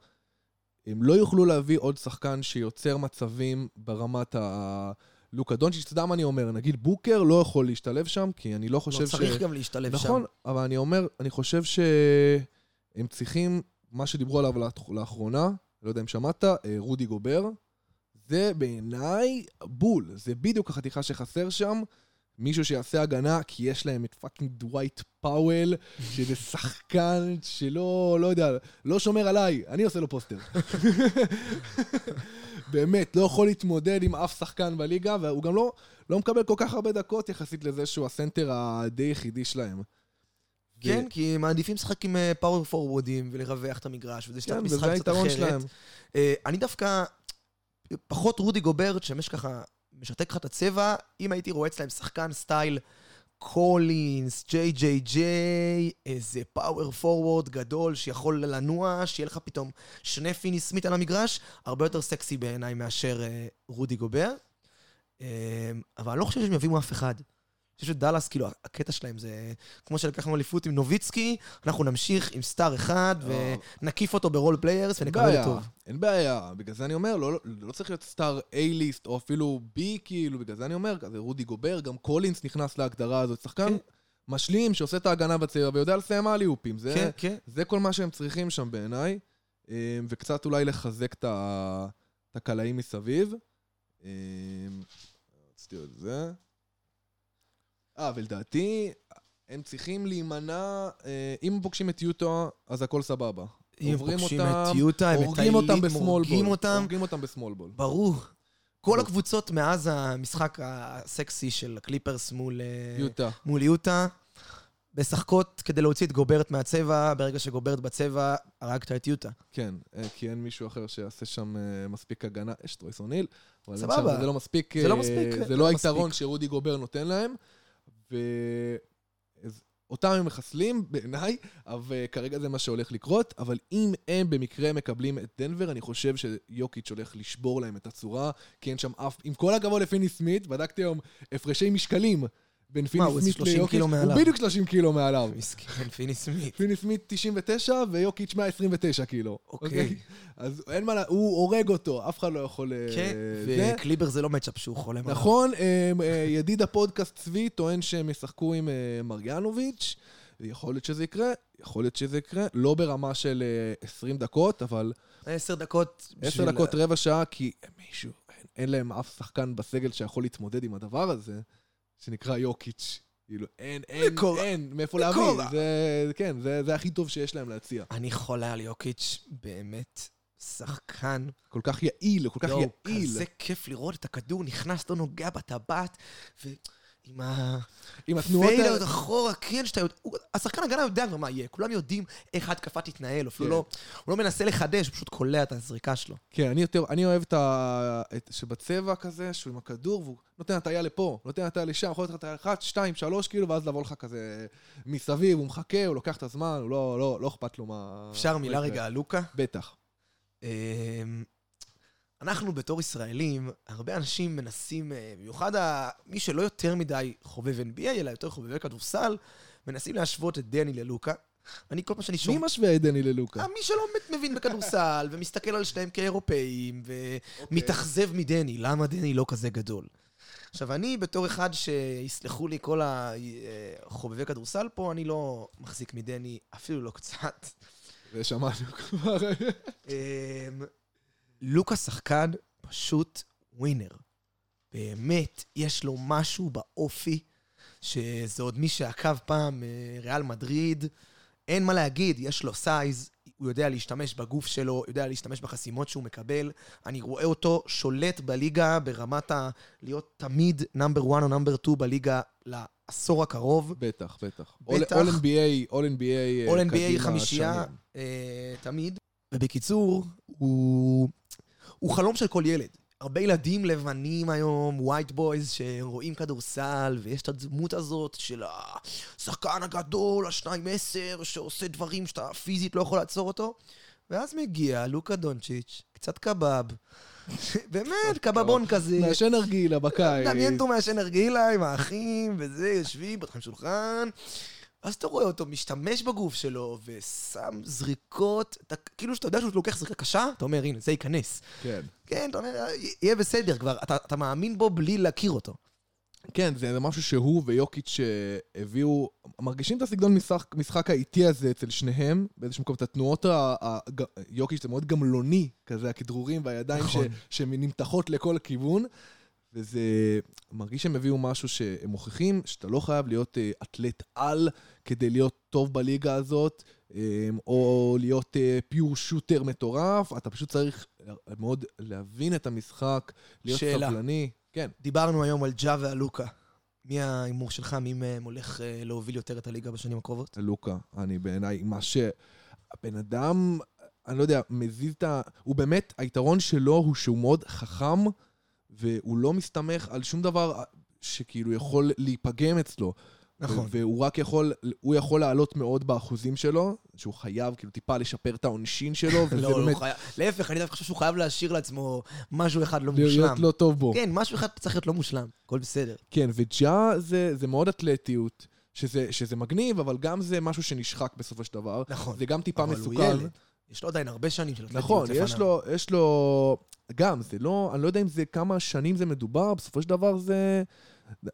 Speaker 1: הם לא יוכלו להביא עוד שחקן שיוצר מצבים ברמת ה... לוקה דונצ'יץ', אתה יודע מה אני אומר? נגיד בוקר לא יכול להשתלב שם, כי אני לא חושב
Speaker 3: לא
Speaker 1: ש...
Speaker 3: צריך גם להשתלב שם.
Speaker 1: נכון, אבל אני אומר, אני חושב שהם צריכים, מה שדיברו עליו לאח- לאחרונה, לא יודע אם שמעת, אה, רודי גובר, זה בעיניי בול, זה בדיוק החתיכה שחסר שם. מישהו שיעשה הגנה, כי יש להם את fucking דווייט פאוול, שזה שחקן שלא, לא יודע, לא שומר עליי, אני עושה לו פוסטר. באמת, לא יכול להתמודד עם אף שחקן בליגה, והוא גם לא, לא מקבל כל כך הרבה דקות יחסית לזה שהוא הסנטר הדי יחידי שלהם.
Speaker 3: כן, כי הם מעדיפים לשחק עם אה, פאוור פורוודים ולרווח את המגרש, וזה שיטת
Speaker 1: כן,
Speaker 3: משחק קצת אחרת.
Speaker 1: שלהם.
Speaker 3: אה, אני דווקא פחות רודי גוברט, שמש ככה, משתק לך את הצבע, אם הייתי רואה אצלהם שחקן style קולינס, ג'יי ג'יי ג'יי, איזה power forward גדול שיכול לנוע, שיהיה לך פתאום שני פיני סמית על המגרש, הרבה יותר סקסי בעיניי מאשר אה, רודי גובר. אה, אבל אני לא חושב שהם יביאו אף אחד. אני חושב שדאלאס, כאילו, הקטע שלהם זה כמו שלקחנו אליפות עם נוביצקי, אנחנו נמשיך עם star אחד
Speaker 1: לא.
Speaker 3: ונקיף אותו ב role
Speaker 1: players
Speaker 3: ונקבל אותו.
Speaker 1: אין בעיה, בגלל זה אני אומר, לא, לא, לא צריך להיות star A-list, או אפילו B, כאילו, בגלל זה אני אומר, כזה רודי גובר, גם קולינס נכנס להגדרה הזאת, שחקן
Speaker 3: כן.
Speaker 1: משלים שעושה את ההגנה בצעיר ויודע לסיים אליופים, זה,
Speaker 3: כן, כן.
Speaker 1: זה כל מה שהם צריכים שם בעיניי, אה, וקצת אולי לחזק את את הקלעים מסביב. אה, רציתי עוד זה. אה, ולדעתי, הם צריכים להימנע, אה, אם הם פוגשים את יוטו, אז הכל סבבה.
Speaker 3: אם פוגשים
Speaker 1: אותם,
Speaker 3: את יוטה, הם
Speaker 1: הורגים אותם
Speaker 3: מטיילים,
Speaker 1: בסמול
Speaker 3: הורגים
Speaker 1: בול.
Speaker 3: אותם.
Speaker 1: הורגים אותם בסמול בול.
Speaker 3: ברור. כל. הקבוצות מאז המשחק הסקסי של הקליפרס מול אה,
Speaker 1: יוטה.
Speaker 3: מול יוטה, משחקות כדי להוציא את גוברת מהצבע, ברגע שגוברת בצבע, הרגת את יוטה.
Speaker 1: כן, אה, כי אין מישהו אחר שיעשה שם אה, מספיק הגנה. יש טרויס אוניל, אבל
Speaker 3: סבבה.
Speaker 1: זה לא מספיק.
Speaker 3: זה לא מספיק,
Speaker 1: זה
Speaker 3: זה
Speaker 1: לא
Speaker 3: לא
Speaker 1: היתרון. שרודי גובר נותן להם. ואותם הם מחסלים, בעיניי, אבל כרגע זה מה שהולך לקרות. אבל אם הם במקרה מקבלים את דנבר, אני חושב שיוקיץ' הולך לשבור להם את הצורה, כי אין שם אף... עם כל הכבוד לפיני סמית, בדקתי היום הפרשי משקלים בין פיני סמית
Speaker 3: 30
Speaker 1: ליוקיץ'. הוא. בדיוק 30 קילו מעליו.
Speaker 3: מסכן, פיני סמית.
Speaker 1: פיני סמית 99 ויוקיץ' 129 קילו.
Speaker 3: אוקיי.
Speaker 1: אז אין מה, הוא הורג אותו, אף אחד לא יכול... אה,
Speaker 3: כן. וקליבר זה לא מצ'אפ שהוא חולם עליו.
Speaker 1: נכון, אה, אה, ידיד הפודקאסט צבי טוען שהם ישחקו עם מריאנוביץ', יכול להיות שזה יקרה, יכול להיות שזה יקרה, לא ברמה של אה, 20 דקות, אבל
Speaker 3: עשר דקות.
Speaker 1: 10
Speaker 3: בשביל-
Speaker 1: דקות, רבע שעה, כי מישהו, אין להם אף שחקן בסגל שיכול להתמודד עם הדבר הזה, שנקרא יוקיץ'. כאילו, אין, אין,
Speaker 3: מקורה.
Speaker 1: אין, מאיפה. להביא. זה, כן, זה, זה הכי טוב שיש להם להציע.
Speaker 3: אני חולה על יוקיץ', באמת שחקן.
Speaker 1: כל כך יעיל, כל כך יעיל.
Speaker 3: כזה כיף לראות את הכדור נכנס, לא נוגע בטבעת, ועם ה...
Speaker 1: עם התנועות האלה.
Speaker 3: עוד אחורה, כן, שאתה יודע... השחקן הגנה יודע כבר מה יהיה, כולם יודעים איך ההתקפה תתנהל, אפילו
Speaker 1: כן.
Speaker 3: לא... הוא לא מנסה לחדש, הוא פשוט קולע את הזריקה שלו.
Speaker 1: כן, אני יותר, אני אוהב את ה... שבצבע כזה, שהוא עם הכדור, והוא נותן הטעיה לפה, נותן הטעיה לשם, יכול להיות הטעיה אחת, שתיים, שלוש, כאילו, ואז לבוא לך כזה מסביב, הוא מחכה, הוא לוקח את הזמן, הוא לא, לא, לא אכפת לו מה...
Speaker 3: אפשר מילה. רגע על לוקה?
Speaker 1: בטח.
Speaker 3: אמ, אנחנו בתור ישראלים, הרבה אנשים מנסים, אה, במיוחד ה- מי שלא יותר מדי חובב NBA, אלא יותר חובבי כדורסל, מנסים להשוות את דני ללוקה. אני כל פעם שאני
Speaker 1: מי
Speaker 3: שומע...
Speaker 1: משווה את דני ללוקה?
Speaker 3: אה, מי שלא מבין בכדורסל, ומסתכל על שניהם כאירופאים, ומתאכזב מדני, למה דני לא כזה גדול? עכשיו, אני בתור אחד שיסלחו לי כל החובבי כדורסל פה, אני לא מחזיק מדני אפילו לא קצת.
Speaker 1: ושמענו כבר.
Speaker 3: לוקה שחקן פשוט ווינר. באמת, יש לו משהו באופי, שזה עוד מי שעקב פעם אה, ריאל מדריד, אין מה להגיד, יש לו size, הוא יודע להשתמש בגוף שלו, יודע להשתמש בחסימות שהוא מקבל. אני רואה אותו שולט בליגה ברמת ה... להיות תמיד number 1 או number 2 בליגה לעשור הקרוב.
Speaker 1: בטח, בטח.
Speaker 3: בטח.
Speaker 1: All NBA, All NBA אה,
Speaker 3: All NBA חמישייה. אה, תמיד. ובקיצור, הוא, הוא חלום של כל ילד. הרבה ילדים לבנים היום, white boys, שרואים כדורסל, ויש את הדמות הזאת של השחקן הגדול, השניים עשר, שעושה דברים שאתה פיזית לא יכול לעצור אותו. ואז מגיע לוקה דונצ'יץ', קצת קבב. באמת, קבבון כזה.
Speaker 1: מעשן נרגילה בקיץ.
Speaker 3: דמיין אותו מעשן נרגילה עם האחים, וזה, יושבים, פותחים שולחן. אז אתה רואה אותו משתמש בגוף שלו, ושם זריקות, אתה, כאילו שאתה יודע שהוא לוקח זריקה קשה, אתה אומר, הנה, זה ייכנס.
Speaker 1: כן.
Speaker 3: כן, אתה אומר, יהיה בסדר כבר, אתה, אתה מאמין בו בלי להכיר אותו.
Speaker 1: כן, זה זה משהו שהוא ויוקיץ' אה, הביאו, מרגישים את הסגנון משחק, משחק האיטי הזה אצל שניהם, באיזשהו מקום, את התנועות, ה, ה, ג- יוקיץ' זה מאוד גמלוני, כזה הכדרורים והידיים ש,
Speaker 3: נכון.
Speaker 1: שנמתחות לכל כיוון, וזה מרגיש שהם הביאו משהו שהם מוכיחים שאתה לא חייב להיות אה, אתלט על כדי להיות טוב בליגה הזאת, אה, או להיות אה, פיור שוטר מטורף, אתה פשוט צריך מאוד להבין את המשחק, להיות
Speaker 3: שאלה.
Speaker 1: סבלני. כן.
Speaker 3: דיברנו היום על ג'ה ועל לוקה. מי ההימור שלך? מי מהם הולך אה, להוביל יותר את הליגה בשנים הקרובות?
Speaker 1: לוקה, אני בעיניי, מה שהבן אדם, אני לא יודע, מזיז את ה... הוא באמת, היתרון שלו הוא שהוא מאוד חכם, והוא לא מסתמך על שום דבר שכאילו יכול להיפגם אצלו.
Speaker 3: נכון.
Speaker 1: והוא רק יכול, הוא יכול לעלות מאוד באחוזים שלו, שהוא חייב כאילו טיפה לשפר את העונשין שלו, וזה
Speaker 3: לא, לא
Speaker 1: באמת
Speaker 3: חייב. להפך, אני דווקא חושב שהוא חייב להשאיר לעצמו משהו אחד לא מושלם.
Speaker 1: להיות לא טוב בו.
Speaker 3: כן, משהו אחד צריך להיות לא מושלם, הכל בסדר.
Speaker 1: כן, וג'ה זה, זה מאוד אתלטיות, שזה, שזה מגניב, אבל גם זה משהו שנשחק בסופו של דבר.
Speaker 3: נכון.
Speaker 1: זה גם טיפה מסוכן.
Speaker 3: יש לו עדיין הרבה שנים של אתלטיות
Speaker 1: נכון. יש לו, יש לו... גם, זה לא... אני לא יודע אם זה... כמה שנים זה מדובר, בסופו של דבר זה...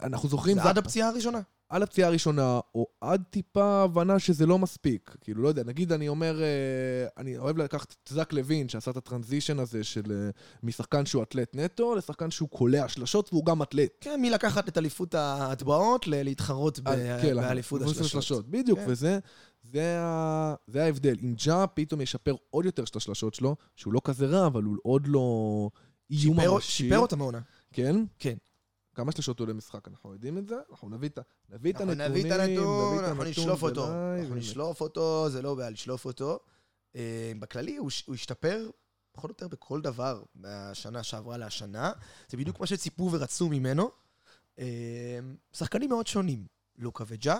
Speaker 1: אנחנו זוכרים...
Speaker 3: זה עד הפציעה הראשונה.
Speaker 1: עד הפציעה הראשונה, או עד טיפה הבנה שזה לא מספיק. כאילו, לא יודע, נגיד אני אומר, אה, אני אוהב לקחת את זק לוין, שעשה את הטרנזישן הזה של אה, משחקן שהוא אתלט נטו, לשחקן שהוא קולע שלשות והוא גם אתלט.
Speaker 3: כן, מלקחת את אליפות ההטבעות להתחרות
Speaker 1: אה, כן,
Speaker 3: באליפות
Speaker 1: באליפות
Speaker 3: השלשות.
Speaker 1: בדיוק,
Speaker 3: כן.
Speaker 1: וזה זה, ה, זה ההבדל. אם ג'ה פתאום ישפר עוד יותר את השלשות שלו, שהוא לא כזה רע, אבל הוא עוד לא איום
Speaker 3: שיפר-
Speaker 1: ממשי.
Speaker 3: שיפר אותה מעונה.
Speaker 1: כן?
Speaker 3: כן.
Speaker 1: כמה שלשות הוא למשחק, אנחנו יודעים את זה? אנחנו נביא את, ה- נביא את
Speaker 3: אנחנו
Speaker 1: הנתונים,
Speaker 3: נביא את הנתון, אנחנו נשלוף אותו. אנחנו. נשלוף אותו, זה לא בעיה לשלוף אותו. אה, בכללי, הוא השתפר פחות או יותר בכל דבר מהשנה שעברה להשנה. זה בדיוק מה שציפו ורצו ממנו. אה, שחקנים מאוד שונים, לוקה וג'ה.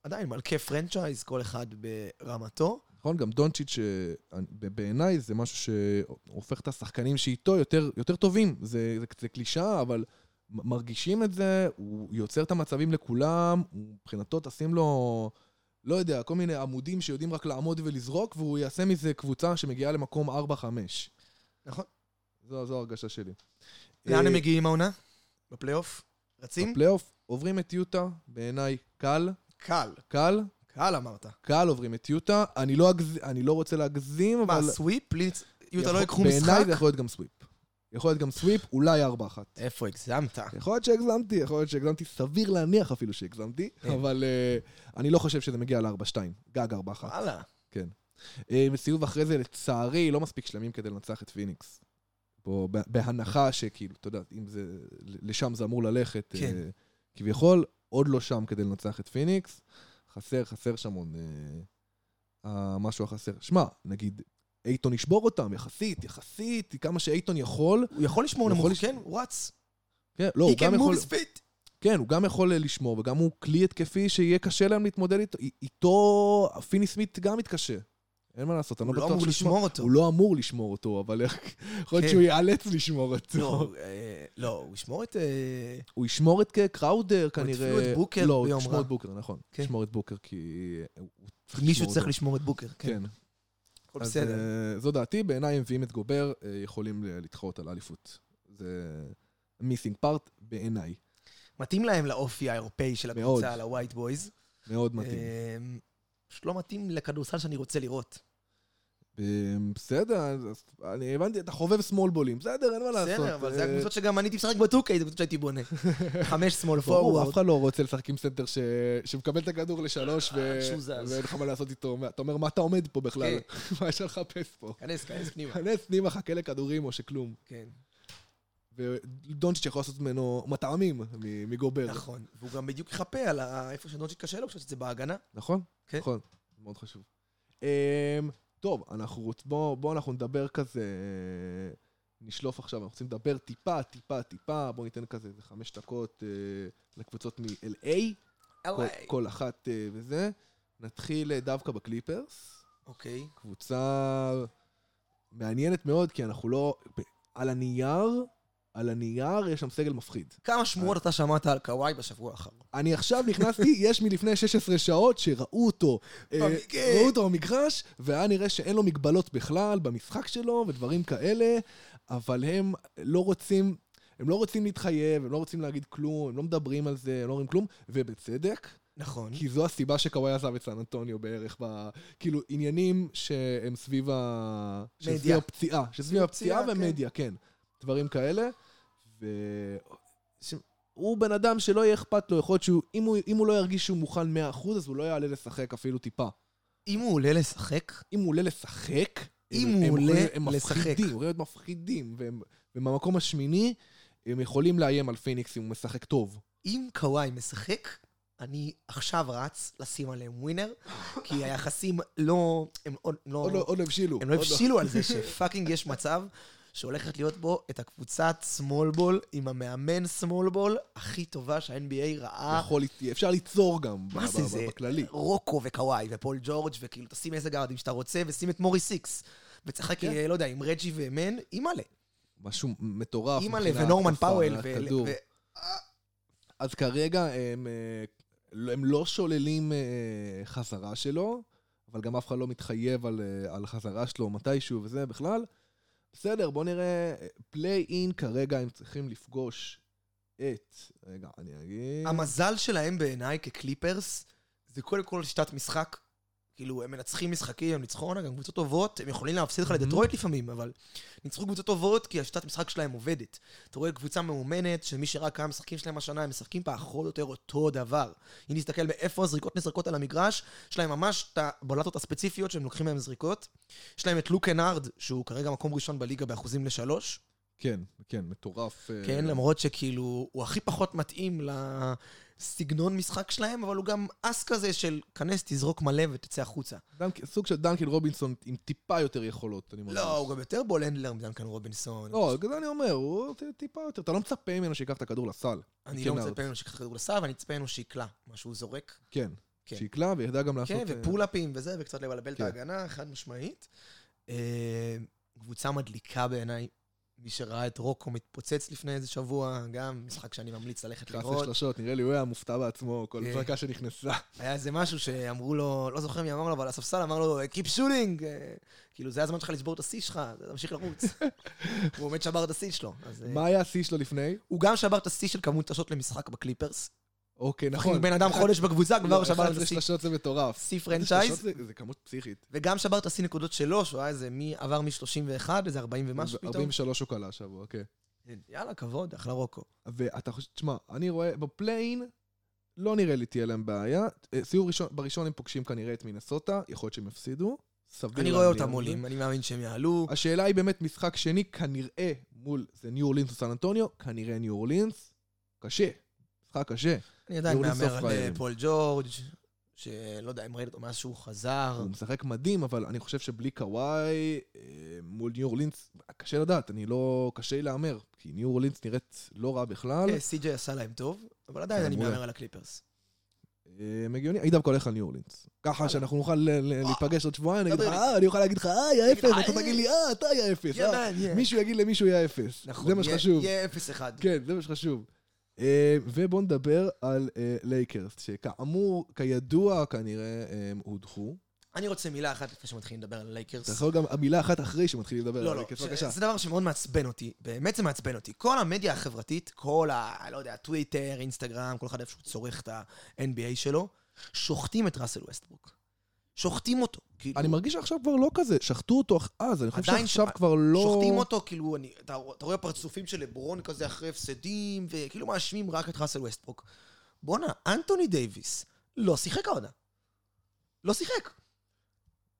Speaker 3: אה, עדיין מלכי פרנצ'ייז, כל אחד ברמתו.
Speaker 1: נכון, גם דונצ'יץ', אה, בעיניי זה משהו שהופך את השחקנים שאיתו יותר, יותר טובים. זה, זה, זה קלישאה, אבל מרגישים את זה, הוא יוצר את המצבים לכולם, מבחינתו תשים לו, לא יודע, כל מיני עמודים שיודעים רק לעמוד ולזרוק, והוא יעשה מזה קבוצה שמגיעה למקום 4-5.
Speaker 3: נכון.
Speaker 1: זו, זו ההרגשה שלי.
Speaker 3: לאן
Speaker 1: אה,
Speaker 3: הם מגיעים העונה? בפלייאוף? רצים?
Speaker 1: בפלייאוף עוברים את יוטה, בעיניי קל,
Speaker 3: קל.
Speaker 1: קל,
Speaker 3: קל אמרת.
Speaker 1: קל עוברים את יוטה. אני לא, אגז... אני לא רוצה להגזים,
Speaker 3: מה,
Speaker 1: אבל...
Speaker 3: sweep? בלי- יוטה לא ייקחו משחק?
Speaker 1: בעיניי זה יכול להיות גם sweep. יכול להיות גם sweep, אולי 4-1.
Speaker 3: איפה הגזמת?
Speaker 1: יכול להיות שהגזמתי, יכול להיות שהגזמתי, סביר להניח אפילו שהגזמתי,
Speaker 3: כן.
Speaker 1: אבל אה, אני לא חושב שזה מגיע ל-4-2, גג 4-1.
Speaker 3: וואלה.
Speaker 1: כן. אה, וסיבוב אחרי זה, לצערי, לא מספיק שלמים כדי לנצח את פיניקס. פה, בהנחה שכאילו, אתה יודע, אם זה, לשם זה אמור ללכת,
Speaker 3: כן.
Speaker 1: אה, כביכול, עוד לא שם כדי לנצח את פיניקס. חסר, חסר שם עוד אה, משהו החסר. שמע, נגיד, אייטון ישבור אותם, יחסית, יחסית, כמה שאייטון יכול.
Speaker 3: הוא יכול לשמור נמוך,
Speaker 1: לש-
Speaker 3: כן, הוא רץ.
Speaker 1: כן, לא, הוא גם יכול... כן, הוא גם יכול לשמור, וגם הוא כלי התקפי שיהיה קשה להם להתמודד איתו. איתו, פיני סמית גם מתקשה. אין מה לעשות, אני
Speaker 3: הוא
Speaker 1: לא
Speaker 3: לא
Speaker 1: בטוח
Speaker 3: אמור
Speaker 1: שישמור.
Speaker 3: לשמור אותו.
Speaker 1: הוא לא אמור לשמור אותו, אבל יכול להיות
Speaker 3: כן.
Speaker 1: שהוא ייאלץ לשמור אותו.
Speaker 3: לא, אה, לא, הוא ישמור את... אה,
Speaker 1: הוא ישמור את קראודר כנראה.
Speaker 3: אפילו את בוקר
Speaker 1: לא, הוא
Speaker 3: ביום
Speaker 1: ישמור
Speaker 3: רע.
Speaker 1: את בוקר, נכון.
Speaker 3: כן.
Speaker 1: ישמור את בוקר כי... הוא צריך
Speaker 3: מישהו צריך. לשמור את בוקר. כן,
Speaker 1: כן.
Speaker 3: הכל בסדר.
Speaker 1: אה, זו דעתי, בעיניי הם מביאים את גובר, אה, יכולים לדחות על האליפות. זה missing part בעיניי.
Speaker 3: מתאים להם לאופי האירופאי של. הקבוצה, ל white boys.
Speaker 1: מאוד מתאים.
Speaker 3: אה, פשוט לא מתאים לכדורסל שאני רוצה לראות.
Speaker 1: אה, בסדר, אני הבנתי, אתה חובב small ball ים, בסדר, אין מה לעשות.
Speaker 3: בסדר, אבל זה
Speaker 1: אה,
Speaker 3: הקבוצות שגם אני הייתי משחק ב 2K, זה קבוצות שהייתי בונה. חמש
Speaker 1: small
Speaker 3: forward.
Speaker 1: אף אחד לא רוצה לשחק עם סנטר שמקבל את הכדור לשלוש
Speaker 3: זז.
Speaker 1: ואין לך מה לעשות איתו. אתה אומר, מה אתה עומד פה בכלל?
Speaker 3: כן.
Speaker 1: מה יש לך לחפש פה?
Speaker 3: כנס, כנס פנימה.
Speaker 1: כנס פנימה, חכה לכדורים או שכלום.
Speaker 3: כן,
Speaker 1: ודונצ'יץ' יכול לעשות ממנו מטעמים מגובר.
Speaker 3: נכון. והוא גם בדיוק יחפה על איפה שדונצ'יק קשה לו, פשוט זה בהגנה.
Speaker 1: נכון?
Speaker 3: כן.
Speaker 1: נכון, מאוד חשוב. אמ, טוב, אנחנו. בואו בוא אנחנו נדבר כזה, נשלוף עכשיו, אנחנו רוצים לדבר טיפה, טיפה, טיפה, בואו ניתן כזה איזה חמש דקות אה, לקבוצות מ-LA, כל, כל אחת אה, וזה. נתחיל אה, דווקא בקליפרס,
Speaker 3: אוקיי.
Speaker 1: קבוצה מעניינת מאוד, כי אנחנו לא... על הנייר, על הנייר יש שם סגל מפחיד.
Speaker 3: כמה שמועות אתה שמעת על קוואי בשבוע האחרון?
Speaker 1: אני עכשיו נכנסתי, יש מלפני 16 שעות שראו אותו, אה, ראו אותו במגרש, והיה נראה שאין לו מגבלות בכלל במשחק שלו ודברים כאלה, אבל הם לא רוצים, הם לא רוצים להתחייב, הם לא רוצים להגיד כלום, הם לא מדברים על זה, הם לא אומרים כלום, ובצדק,
Speaker 3: נכון.
Speaker 1: כי זו הסיבה שקוואי עזב את סן אנטוניו בערך, ב... כאילו עניינים שהם סביב ה...
Speaker 3: מדיה.
Speaker 1: שסביב הפציעה, שסביב הפציעה
Speaker 3: הפציעה, כן.
Speaker 1: ומדיה, כן. דברים כאלה. ו... הוא בן אדם שלא יהיה אכפת לו, יכול להיות שהוא, אם הוא, הוא לא ירגיש שהוא מוכן 100%, אז הוא לא יעלה לשחק אפילו טיפה.
Speaker 3: אם הוא עולה לשחק,
Speaker 1: אם הוא עולה לשחק,
Speaker 3: אם
Speaker 1: הם,
Speaker 3: הוא
Speaker 1: הם
Speaker 3: עולה
Speaker 1: הם
Speaker 3: לשחק.
Speaker 1: מפחידים, הם יכולים להיות מפחידים, והם, ובמקום השמיני, הם יכולים לאיים על פיניקס אם הוא משחק טוב.
Speaker 3: אם קוואי משחק, אני עכשיו רץ לשים עליהם winner, כי היחסים לא... הם עוד לא...
Speaker 1: עוד לא, לא הבשילו.
Speaker 3: הם לא
Speaker 1: עוד
Speaker 3: הבשילו על זה ש fucking יש מצב שהולכת להיות בו את הקבוצת small ball עם המאמן small ball הכי טובה שה-NBA ראה.
Speaker 1: יכול, אפשר ליצור גם
Speaker 3: מה זה זה?
Speaker 1: בכללי.
Speaker 3: רוקו וקוואי ופול ג'ורג' וכאילו תשים איזה גארדים שאתה רוצה ושים את מורי סיקס. ותשחק,
Speaker 1: כן.
Speaker 3: אה, לא יודע, עם רג'י ומן, אימא'לה.
Speaker 1: משהו מטורף.
Speaker 3: אימא'לה ונורמן פאוול. ו-
Speaker 1: אז כרגע הם, אה, לא- הם לא שוללים אה, חזרה שלו, אבל גם אף אחד לא מתחייב על, על חזרה שלו מתישהו וזה בכלל. בסדר, בוא נראה, play-in כרגע הם צריכים לפגוש את... רגע, אני אגיד...
Speaker 3: המזל שלהם בעיניי כקליפרס, זה קודם כל שיטת משחק. כאילו, הם מנצחים משחקים, הם ניצחו עונה, גם קבוצות טובות, הם יכולים להפסיד לך לדטרויט לפעמים, אבל ניצחו קבוצות טובות כי השיטת משחק שלהם עובדת. אתה רואה קבוצה מאומנת, שמי שראה כמה משחקים שלהם השנה, הם משחקים פחות או יותר אותו דבר. אם נסתכל באיפה הזריקות נזרקות על המגרש, יש להם ממש את הבולטות הספציפיות שהם לוקחים מהם זריקות. יש להם את לוק קנארד, שהוא כרגע מקום ראשון בליגה באחוזים לשלוש.
Speaker 1: כן, כן, מטורף. אה,
Speaker 3: כן, למרות שכאילו, הוא הכי פחות מתאים לסגנון משחק שלהם, אבל הוא גם אס כזה של כנס, תזרוק מלא ותצא החוצה.
Speaker 1: דנק- סוג של דנקין רובינסון עם טיפה יותר יכולות, אני מרגיש.
Speaker 3: לא, הוא גם יותר ball handler מדנקן רובינסון.
Speaker 1: לא, בגלל זה אני אומר, הוא טיפה יותר, אתה לא מצפה ממנו שיקח את הכדור לסל.
Speaker 3: אני לא. מצפה ממנו שיקח את הכדור לסל, ואני מצפה ממנו שיקלע מה שהוא זורק.
Speaker 1: כן,
Speaker 3: כן.
Speaker 1: שיקלע וידע גם לעשות...
Speaker 3: כן,
Speaker 1: אה,
Speaker 3: ו pull-up ים וזה, וקצת לבלבל את
Speaker 1: כן.
Speaker 3: ההגנה, חד משמעית. אה, קבוצה מדליקה בעיניי. מי שראה את רוקו מתפוצץ לפני איזה שבוע, גם משחק שאני ממליץ ללכת לראות.
Speaker 1: שלשות, נראה לי הוא היה מופתע בעצמו, כל
Speaker 3: כן.
Speaker 1: זרקה שנכנסה.
Speaker 3: היה איזה משהו שאמרו לו, לא זוכר מי אמר לו, אבל הספסל אמר לו, Keep shooting! אה, כאילו, זה הזמן שלך לשבור את השיא שלך, תמשיך לרוץ. הוא באמת שבר את השיא שלו. אז, אה,
Speaker 1: מה היה השיא שלו לפני?
Speaker 3: הוא גם שבר את השיא של כמות השלשות למשחק בקליפרס.
Speaker 1: אוקיי,
Speaker 3: נכון. בן אדם חודש בקבוצה, כבר
Speaker 1: לא,
Speaker 3: שבר את
Speaker 1: 11
Speaker 3: השיא.
Speaker 1: שלשות זה מטורף.
Speaker 3: שיא
Speaker 1: 11 franchise, זה- כמות פסיכית.
Speaker 3: וגם שבר את השיא נקודות שלו, שהוא היה איזה, מי עבר מ-31, איזה 40 ומשהו פתאום.
Speaker 1: 43 הוא קלע השבוע, כן.
Speaker 3: יאללה, כבוד, אחלה רוקו.
Speaker 1: ואתה חושב, תשמע, אני רואה, ב play-in, לא נראה לי תהיה להם בעיה. אה, סיבוב ראשון, בראשון הם פוגשים כנראה את מינסוטה, יכול להיות שהם יפסידו. סביר
Speaker 3: אני רואה אותם. עולים, אני מאמין שהם יעלו.
Speaker 1: השאלה היא באמת משחק שני, כנראה מול, זה ניו אורלינס או סן אנטוניו, כנראה ניו אורלינס. קשה. משחק קשה.
Speaker 3: אני עדיין מהמר על. אה, פול ג'ורג', שלא יודע אם ראית אותו מאז שהוא חזר.
Speaker 1: הוא משחק מדהים, אבל אני חושב שבלי קוואי, אה, מול ניו אורלינס, קשה לדעת, אני לא... קשה לי להמר. כי ניו אורלינס נראית לא רע בכלל.
Speaker 3: כן, סי.ג'יי עשה להם טוב, אבל עדיין
Speaker 1: כן,
Speaker 3: אני. מהמר על הקליפרס.
Speaker 1: אה, הגיוני, אני דווקא הולך על ניו אורלינס. ככה שאנחנו נוכל להיפגש עוד שבועיים, אני אגיד לך. אה, אני אוכל להגיד לך, אה, יא אפס, אתה
Speaker 3: אה.
Speaker 1: תגיד לי, אה, אתה יא אפס. אה." מישהו יגיד למישהו יא אפס.
Speaker 3: נכון,
Speaker 1: זה מה שחשוב.
Speaker 3: יהיה 0-1.
Speaker 1: כן, זה מה שחשוב. אה, ובואו נדבר על אה, לייקרס, שכאמור, כידוע, כנראה הם הודחו.
Speaker 3: אני רוצה מילה אחת לפני שמתחילים לדבר על לייקרס.
Speaker 1: אתה יכול גם מילה אחת אחרי שמתחילים לדבר
Speaker 3: לא,
Speaker 1: על
Speaker 3: לא,
Speaker 1: לייקרס,
Speaker 3: ש-
Speaker 1: בבקשה.
Speaker 3: זה דבר שמאוד מעצבן אותי, באמת זה מעצבן אותי. כל המדיה החברתית, כל ה... לא יודע, טוויטר, אינסטגרם, כל אחד איפה שהוא צורך את ה-NBA שלו, שוחטים את ראסל ווסטברוק. שוחטים אותו. כאילו,
Speaker 1: אני מרגיש שעכשיו כבר לא כזה, שחטו אותו אז, אני חושב שעכשיו
Speaker 3: ש-
Speaker 1: כבר לא...
Speaker 3: שוחטים אותו, כאילו, אני, אתה, אתה רואה פרצופים של לברון כזה אחרי הפסדים, וכאילו מאשימים רק את ראסל ווסטברוק. בואנה, אנטוני דייוויס לא שיחק העונה. לא שיחק.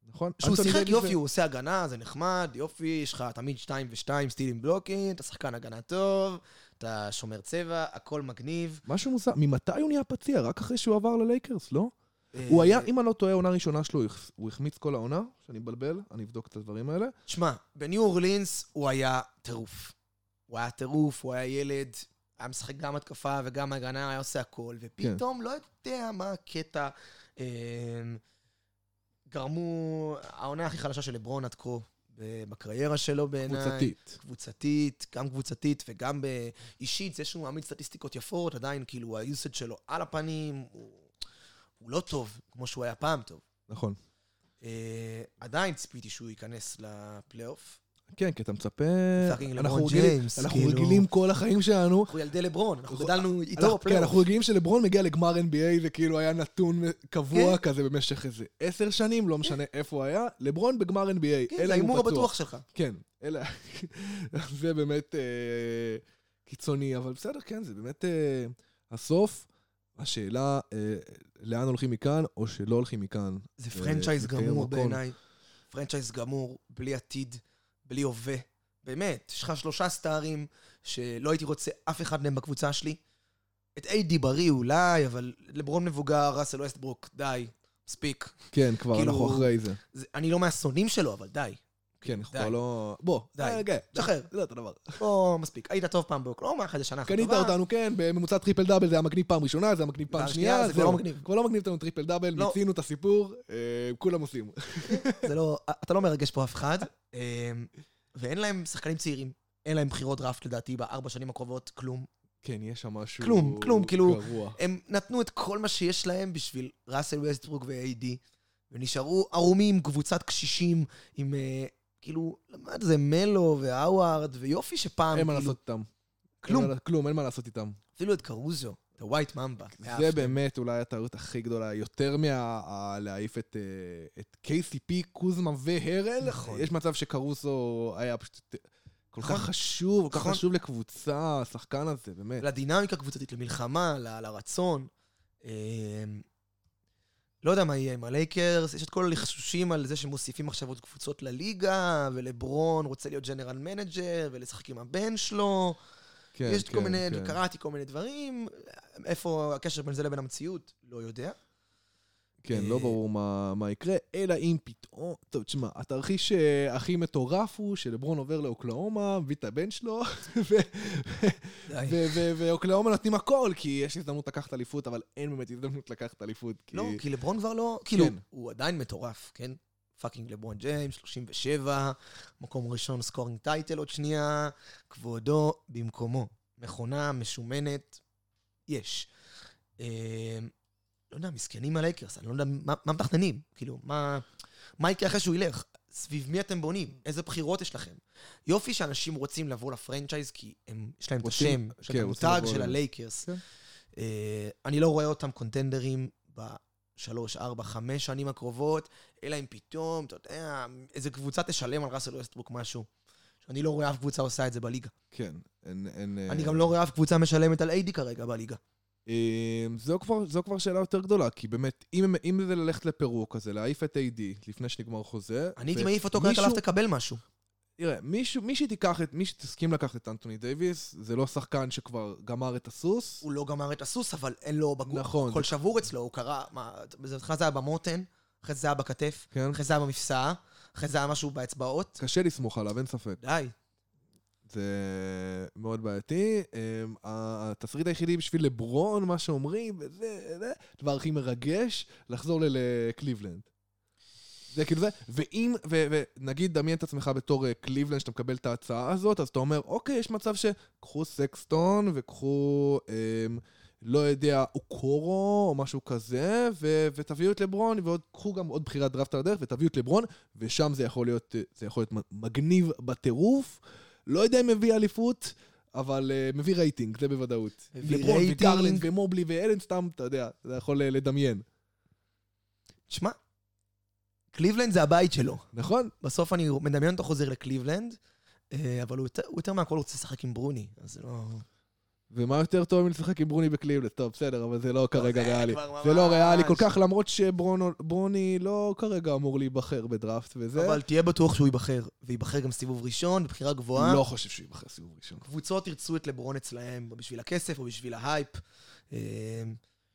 Speaker 1: נכון? אנטוני
Speaker 3: שיחק, יופי,
Speaker 1: זה-
Speaker 3: הוא עושה הגנה, זה נחמד, יופי, יש לך תמיד 2 ו-2 סטילים blocking, אתה שחקן הגנה טוב, אתה שומר צבע, הכל מגניב.
Speaker 1: משהו מוזר, ממתי הוא נהיה פציע? רק אחרי שהוא עבר ללייקרס, לא?
Speaker 3: אה,
Speaker 1: הוא היה, אם אני לא טועה, העונה הראשונה שלו, הוא הח- הוא החמיץ כל העונה, שאני מבלבל, אני אבדוק את הדברים האלה.
Speaker 3: שמע, בניו אורלינס הוא היה טירוף. הוא היה טירוף, הוא היה ילד, היה משחק גם התקפה וגם הגנה, היה עושה הכל, ופתאום, לא יודע מה הקטע, אה, גרמו, העונה הכי חלשה של לברון עד כה בקריירה שלו בעיניי.
Speaker 1: קבוצתית.
Speaker 3: קבוצתית, גם קבוצתית וגם באישית, זה שהוא מעמיד סטטיסטיקות יפות, עדיין כאילו היוסד שלו על הפנים, הוא, הוא לא טוב, כמו שהוא היה פעם טוב.
Speaker 1: נכון.
Speaker 3: אה, עדיין ציפיתי שהוא ייכנס לפלייאוף.
Speaker 1: כן, כי אתה מצפה...
Speaker 3: fucking
Speaker 1: אנחנו
Speaker 3: לברון
Speaker 1: רגילים-
Speaker 3: ג'יימס,
Speaker 1: אנחנו
Speaker 3: כאילו.
Speaker 1: רגילים כל החיים שלנו.
Speaker 3: אנחנו ילדי לברון, אנחנו גדלנו איתו
Speaker 1: כן,
Speaker 3: בפלייאוף.
Speaker 1: אנחנו רגילים שלברון מגיע לגמר NBA, זה כאילו היה נתון קבוע
Speaker 3: כן.
Speaker 1: כזה במשך איזה עשר שנים, לא משנה איפה הוא היה. לברון בגמר NBA,
Speaker 3: כן, זה
Speaker 1: אלא
Speaker 3: ההימור. הבטוח שלך.
Speaker 1: כן, אלה... זה באמת אה, קיצוני, אבל בסדר, כן, זה באמת אה, הסוף. השאלה, אה, לאן הולכים מכאן, או שלא הולכים מכאן.
Speaker 3: זה
Speaker 1: אה,
Speaker 3: franchise
Speaker 1: לקיים
Speaker 3: גמור. בעיניי. franchise גמור, בלי עתיד, בלי הווה. באמת, יש לך שלושה סטארים שלא הייתי רוצה אף אחד מהם בקבוצה שלי. את AD בריא אולי, אבל לברון מבוגר, ראסל ווסטברוק, די, מספיק.
Speaker 1: כן, כבר
Speaker 3: כאילו-
Speaker 1: אנחנו אחרי זה.
Speaker 3: זה, אני לא מהשונאים שלו, אבל די.
Speaker 1: כן, אנחנו. כבר לא... בוא,
Speaker 3: די.
Speaker 1: אה, כן,
Speaker 3: שחרר.
Speaker 1: זה אותו דבר.
Speaker 3: לא מספיק. היית טוב פעם באוקלהומה, אחרי זה שנה אחת
Speaker 1: קנית
Speaker 3: טובה.
Speaker 1: אותנו, כן, בממוצע triple double, זה היה מגניב פעם ראשונה, זה היה מגניב פעם שנייה,
Speaker 3: זה כבר. לא מגניב.
Speaker 1: כבר לא מגניב אותנו triple double,
Speaker 3: לא.
Speaker 1: מיצינו את הסיפור, אה, כולם עושים.
Speaker 3: זה לא, אתה לא מרגש פה אף אחד. אמ, ואין להם שחקנים צעירים. אין להם בחירות דראפט לדעתי בארבע שנים הקרובות, כלום.
Speaker 1: כן, יש שם משהו...
Speaker 3: כלום, כלום, כאילו-
Speaker 1: גרוע.
Speaker 3: הם נתנו את כל מה שיש להם בשביל ראסל ווסטברוק ו-AD, ונשארו ערומים, קבוצת קשישים, עם אה, כאילו, מה זה, מלו והאווארד, ויופי שפעם,
Speaker 1: אין מה
Speaker 3: כאילו,
Speaker 1: לעשות איתם.
Speaker 3: כלום.
Speaker 1: אין מה- כלום, אין מה לעשות איתם.
Speaker 3: אפילו את קרוזו, את ה white mamba.
Speaker 1: זה באמת אולי הטעות הכי גדולה, יותר מלהעיף את, אה, את KCP, קוזמה והרל.
Speaker 3: נכון.
Speaker 1: יש מצב שקרוזו היה פשוט כל
Speaker 3: נכון.
Speaker 1: כך חשוב, כל כך
Speaker 3: נכון.
Speaker 1: חשוב לקבוצה, השחקן הזה, באמת.
Speaker 3: לדינמיקה הקבוצתית, למלחמה, לרצון. לא יודע מה יהיה עם הלייקרס, יש את כל הלחשושים על זה שמוסיפים עכשיו עוד קבוצות לליגה, ולברון רוצה להיות general manager, ולשחק עם הבן שלו.
Speaker 1: כן,
Speaker 3: יש
Speaker 1: כן,
Speaker 3: כל מיני,
Speaker 1: כן.
Speaker 3: קראתי כל מיני דברים, איפה הקשר בין זה לבין המציאות, לא יודע.
Speaker 1: כן, לא
Speaker 3: אה,
Speaker 1: ברור מה, מה יקרה, אלא אם פתאום... טוב, תשמע, התרחיש אה, הכי מטורף הוא שלברון עובר לאוקלהומה, מביא את הבן שלו, ואוקלהומה נותנים הכל, כי יש הזדמנות לקחת אליפות, אבל אין באמת הזדמנות לקחת אליפות. כי...
Speaker 3: לא, כי לברון כבר לא, כאילו,
Speaker 1: כן.
Speaker 3: הוא עדיין מטורף, כן? fucking לברון ג'יימס, 37, מקום ראשון scoring title עוד שנייה, כבודו במקומו. מכונה משומנת, יש. לא יודע, מסכנים הלייקרס, אני לא יודע מה, מה מתכננים, כאילו, מה, מה יקרה אחרי שהוא ילך? סביב מי אתם בונים? איזה בחירות יש לכם? יופי שאנשים רוצים לבוא ל franchise, כי הם, יש להם את
Speaker 1: רוצים-
Speaker 3: השם, יש
Speaker 1: כן,
Speaker 3: להם את המותג של הלייקרס.
Speaker 1: כן.
Speaker 3: אה, אני לא רואה אותם קונטנדרים בשלוש, ארבע, חמש שנים הקרובות, אלא אם פתאום, אתה יודע, איזה קבוצה תשלם על ראסל ווסטברוק משהו. שאני לא רואה אף קבוצה עושה את זה בליגה.
Speaker 1: כן, אין... אין
Speaker 3: אני
Speaker 1: אה,
Speaker 3: גם לא רואה אף קבוצה משלמת על AD כרגע בליגה.
Speaker 1: אה, זו כבר, זו כבר שאלה יותר גדולה, כי באמת, אם, אם זה ללכת לפירוק הזה, להעיף את AD לפני שנגמר חוזה...
Speaker 3: אני הייתי מעיף אותו
Speaker 1: מישהו-
Speaker 3: עליו תקבל משהו.
Speaker 1: תראה, מישהו, מי שתיקח את, מי שתסכים לקחת את אנטוני דייוויס, זה לא שחקן שכבר גמר את הסוס.
Speaker 3: הוא לא גמר את הסוס, אבל אין לו בגוף.
Speaker 1: נכון.
Speaker 3: הכל שבור אצלו, הוא קרא, מה, בהתחלה זה היה במותן, אחרי זה היה בכתף,
Speaker 1: כן.
Speaker 3: אחרי זה היה במפסעה, אחרי זה היה משהו באצבעות.
Speaker 1: קשה לסמוך עליו, אין ספק.
Speaker 3: די.
Speaker 1: זה מאוד בעייתי. אמ, התסריט היחידי בשביל לברון, מה שאומרים, וזה, זה, הדבר הכי מרגש, לחזור לקליבלנד. זה כאילו זה, ואם, ונגיד, דמיין את עצמך בתור אה, קליבלנד, שאתה מקבל את ההצעה הזאת, אז אתה אומר, אוקיי, יש מצב שקחו סקסטון, וקחו, אמ, לא יודע, אוקורו, או משהו כזה, ו- ותביאו את לברון, ועוד, קחו גם עוד בחירת דראפט על הדרך, ותביאו את לברון, ושם זה יכול להיות, אה, זה יכול להיות מגניב בטירוף. לא יודע אם מביא אליפות, אבל אה, מביא רייטינג, זה בוודאות. לברון. וגרלנד ומובלי ואלן סתם, אתה יודע, אתה יכול אה, לדמיין.
Speaker 3: תשמע, קליבלנד זה הבית שלו.
Speaker 1: נכון?
Speaker 3: בסוף אני מדמיין אותו חוזר לקליבלנד, אה, אבל הוא יותר, הוא יותר מהכל רוצה לשחק עם ברוני, אז זה לא...
Speaker 1: ומה יותר טוב מלשחק עם ברוני בקליבלנד? טוב, בסדר, אבל זה לא כרגע ריאלי. זה לא. ריאלי כל כך, למרות שברוני לא כרגע אמור להיבחר בדראפט וזה.
Speaker 3: אבל תהיה בטוח שהוא ייבחר, וייבחר גם סיבוב ראשון, בבחירה גבוהה.
Speaker 1: לא חושב שהוא ייבחר סיבוב ראשון.
Speaker 3: קבוצות ירצו את לברון אצלהם, או בשביל הכסף או בשביל ההייפ. אה,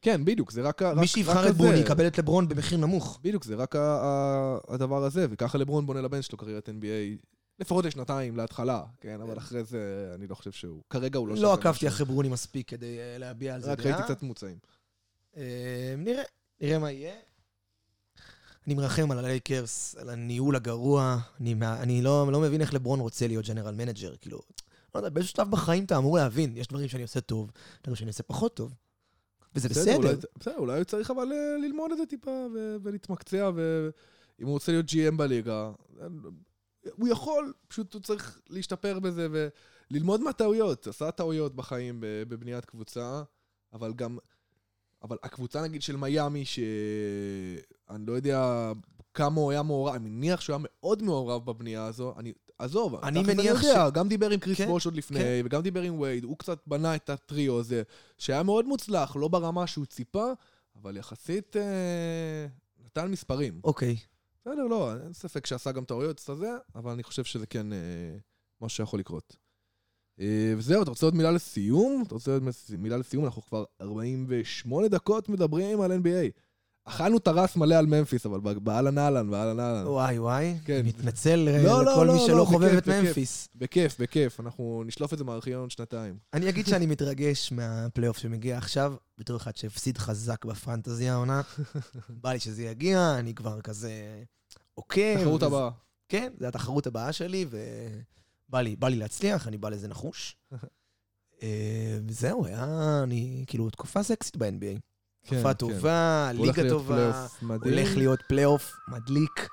Speaker 1: כן, בדיוק, זה רק
Speaker 3: מי שיבחר את. ברוני יקבל את לברון במחיר נמוך.
Speaker 1: בדיוק, זה רק הדבר הזה, וככה לברון בונה לבן שלו קריירת NBA, לפחות לשנתיים להתחלה, כן, אבל אחרי זה אני לא חושב שהוא, כרגע הוא לא
Speaker 3: לא עקבתי. אחרי ברוני מספיק כדי אה, להביע על זה
Speaker 1: רק
Speaker 3: דעה.
Speaker 1: ראיתי קצת מוצאים.
Speaker 3: אה, נראה, נראה מה יהיה. אני מרחם על הלייקרס, על הניהול הגרוע. אני, לא, לא מבין איך לברון רוצה להיות general manager, כאילו... לא יודע, באיזשהו שלב בחיים אתה אמור להבין, יש דברים שאני עושה טוב, דברים שאני עושה פחות טוב. וזה בסדר.
Speaker 1: אולי, בסדר, אולי הוא צריך אבל אה, ללמוד את זה טיפה ולהתמקצע, ואם הוא רוצה להיות GM בליגה, אה, הוא יכול, פשוט הוא צריך להשתפר בזה וללמוד מהטעויות. עשה טעויות בחיים בבניית קבוצה, אבל גם... אבל הקבוצה נגיד של מיאמי, שאני לא יודע כמה הוא היה מעורב, אני מניח שהוא היה מאוד מעורב בבנייה הזו, אני, עזוב,
Speaker 3: אני מניח
Speaker 1: יודע, גם דיבר עם קריס
Speaker 3: כן,
Speaker 1: בוש עוד לפני,
Speaker 3: כן.
Speaker 1: וגם דיבר עם וייד, הוא קצת בנה את הטריו הזה, שהיה מאוד מוצלח, לא ברמה שהוא ציפה, אבל יחסית אה, נתן מספרים.
Speaker 3: אוקיי.
Speaker 1: בסדר, לא, אין ספק שעשה גם טעויות קצת זה, אבל אני חושב שזה כן אה, משהו שיכול לקרות. אה, וזהו, אתה רוצה עוד מילה לסיום? אתה רוצה עוד מילה לסיום? אנחנו כבר 48 דקות מדברים על NBA. אכלנו טרס מלא על ממפיס, אבל באהלן אהלן, באהלן אהלן.
Speaker 3: וואי וואי,
Speaker 1: כן.
Speaker 3: מתנצל אה,
Speaker 1: לא, לא,
Speaker 3: לכל
Speaker 1: לא,
Speaker 3: מי
Speaker 1: לא,
Speaker 3: שלא חובב
Speaker 1: בכיף,
Speaker 3: את
Speaker 1: בכיף.
Speaker 3: ממפיס.
Speaker 1: בכיף, בכיף, אנחנו נשלוף את זה מהארכיון שנתיים.
Speaker 3: אני אגיד שאני מתרגש מהפלייאוף שמגיע עכשיו, בתור אחד שהפסיד חזק בפנטזי העונה. בא לי שזה יגיע, אני כבר כזה עוקב.
Speaker 1: תחרות
Speaker 3: וזה-
Speaker 1: הבאה.
Speaker 3: כן, זו התחרות הבאה שלי, ובא לי, בא לי להצליח, אני בא לזה נחוש. אה, וזהו, היה, אני, כאילו, תקופה סקסית ב-NBA.
Speaker 1: כן,
Speaker 3: תקופה
Speaker 1: כן.
Speaker 3: טובה, ליגה טובה. הולך להיות פלייאוף מדליק.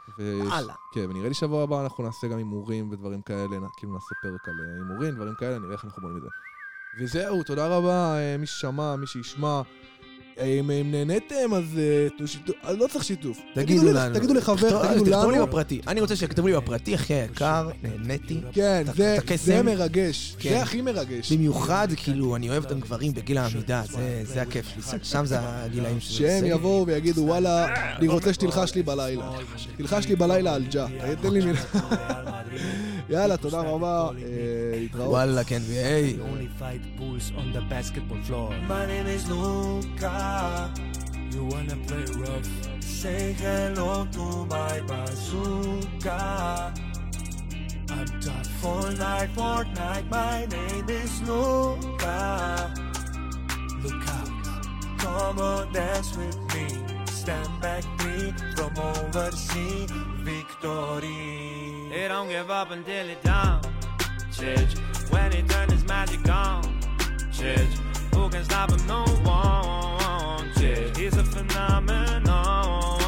Speaker 3: הלאה.
Speaker 1: כן, ונראה לי שבוע הבא אנחנו נעשה גם הימורים ודברים כאלה, כאילו נעשה פרק על אה, הימורים, דברים כאלה, נראה איך אנחנו בונים את זה. וזהו, תודה רבה, אה, מי ששמע, מי שישמע. אם, אם נהניתם, אז אה, תנו שיתוף, אז לא צריך שיתוף.
Speaker 3: תגידו לנו.
Speaker 1: תגידו לחבר,
Speaker 3: תכתוב-
Speaker 1: תגידו
Speaker 3: תכתבו לי
Speaker 1: לנו.
Speaker 3: בפרטי. אני רוצה שיכתבו לי בפרטי, אחי היקר, נהניתי.
Speaker 1: כן, זה, מרגש.
Speaker 3: כן.
Speaker 1: זה הכי מרגש.
Speaker 3: במיוחד, כאילו, אני אוהב את הגברים בגיל העמידה, זה- זה הכיף שלי. שם זה הגילאים שזה
Speaker 1: שהם. יבואו ויגידו, וואלה, אני רוצה שתלחש לי בלילה. תלחש לי בלילה על ג'ה. תן לי מילה. יאללה, תודה רבה, אה, להתראות.
Speaker 3: וואלה, כן, והי.
Speaker 4: You wanna play rough?
Speaker 5: Say hello to my bazooka.
Speaker 4: I'm tough.
Speaker 5: Fortnite, Fortnite, my name is Luca.
Speaker 4: Look out.
Speaker 5: Come on, dance with me. Stand back, me from overseas. Victory.
Speaker 6: He don't give up until he down. When he turn his magic on. Chidge. Who can stop him? No one. Chidge. He's a phenomenon.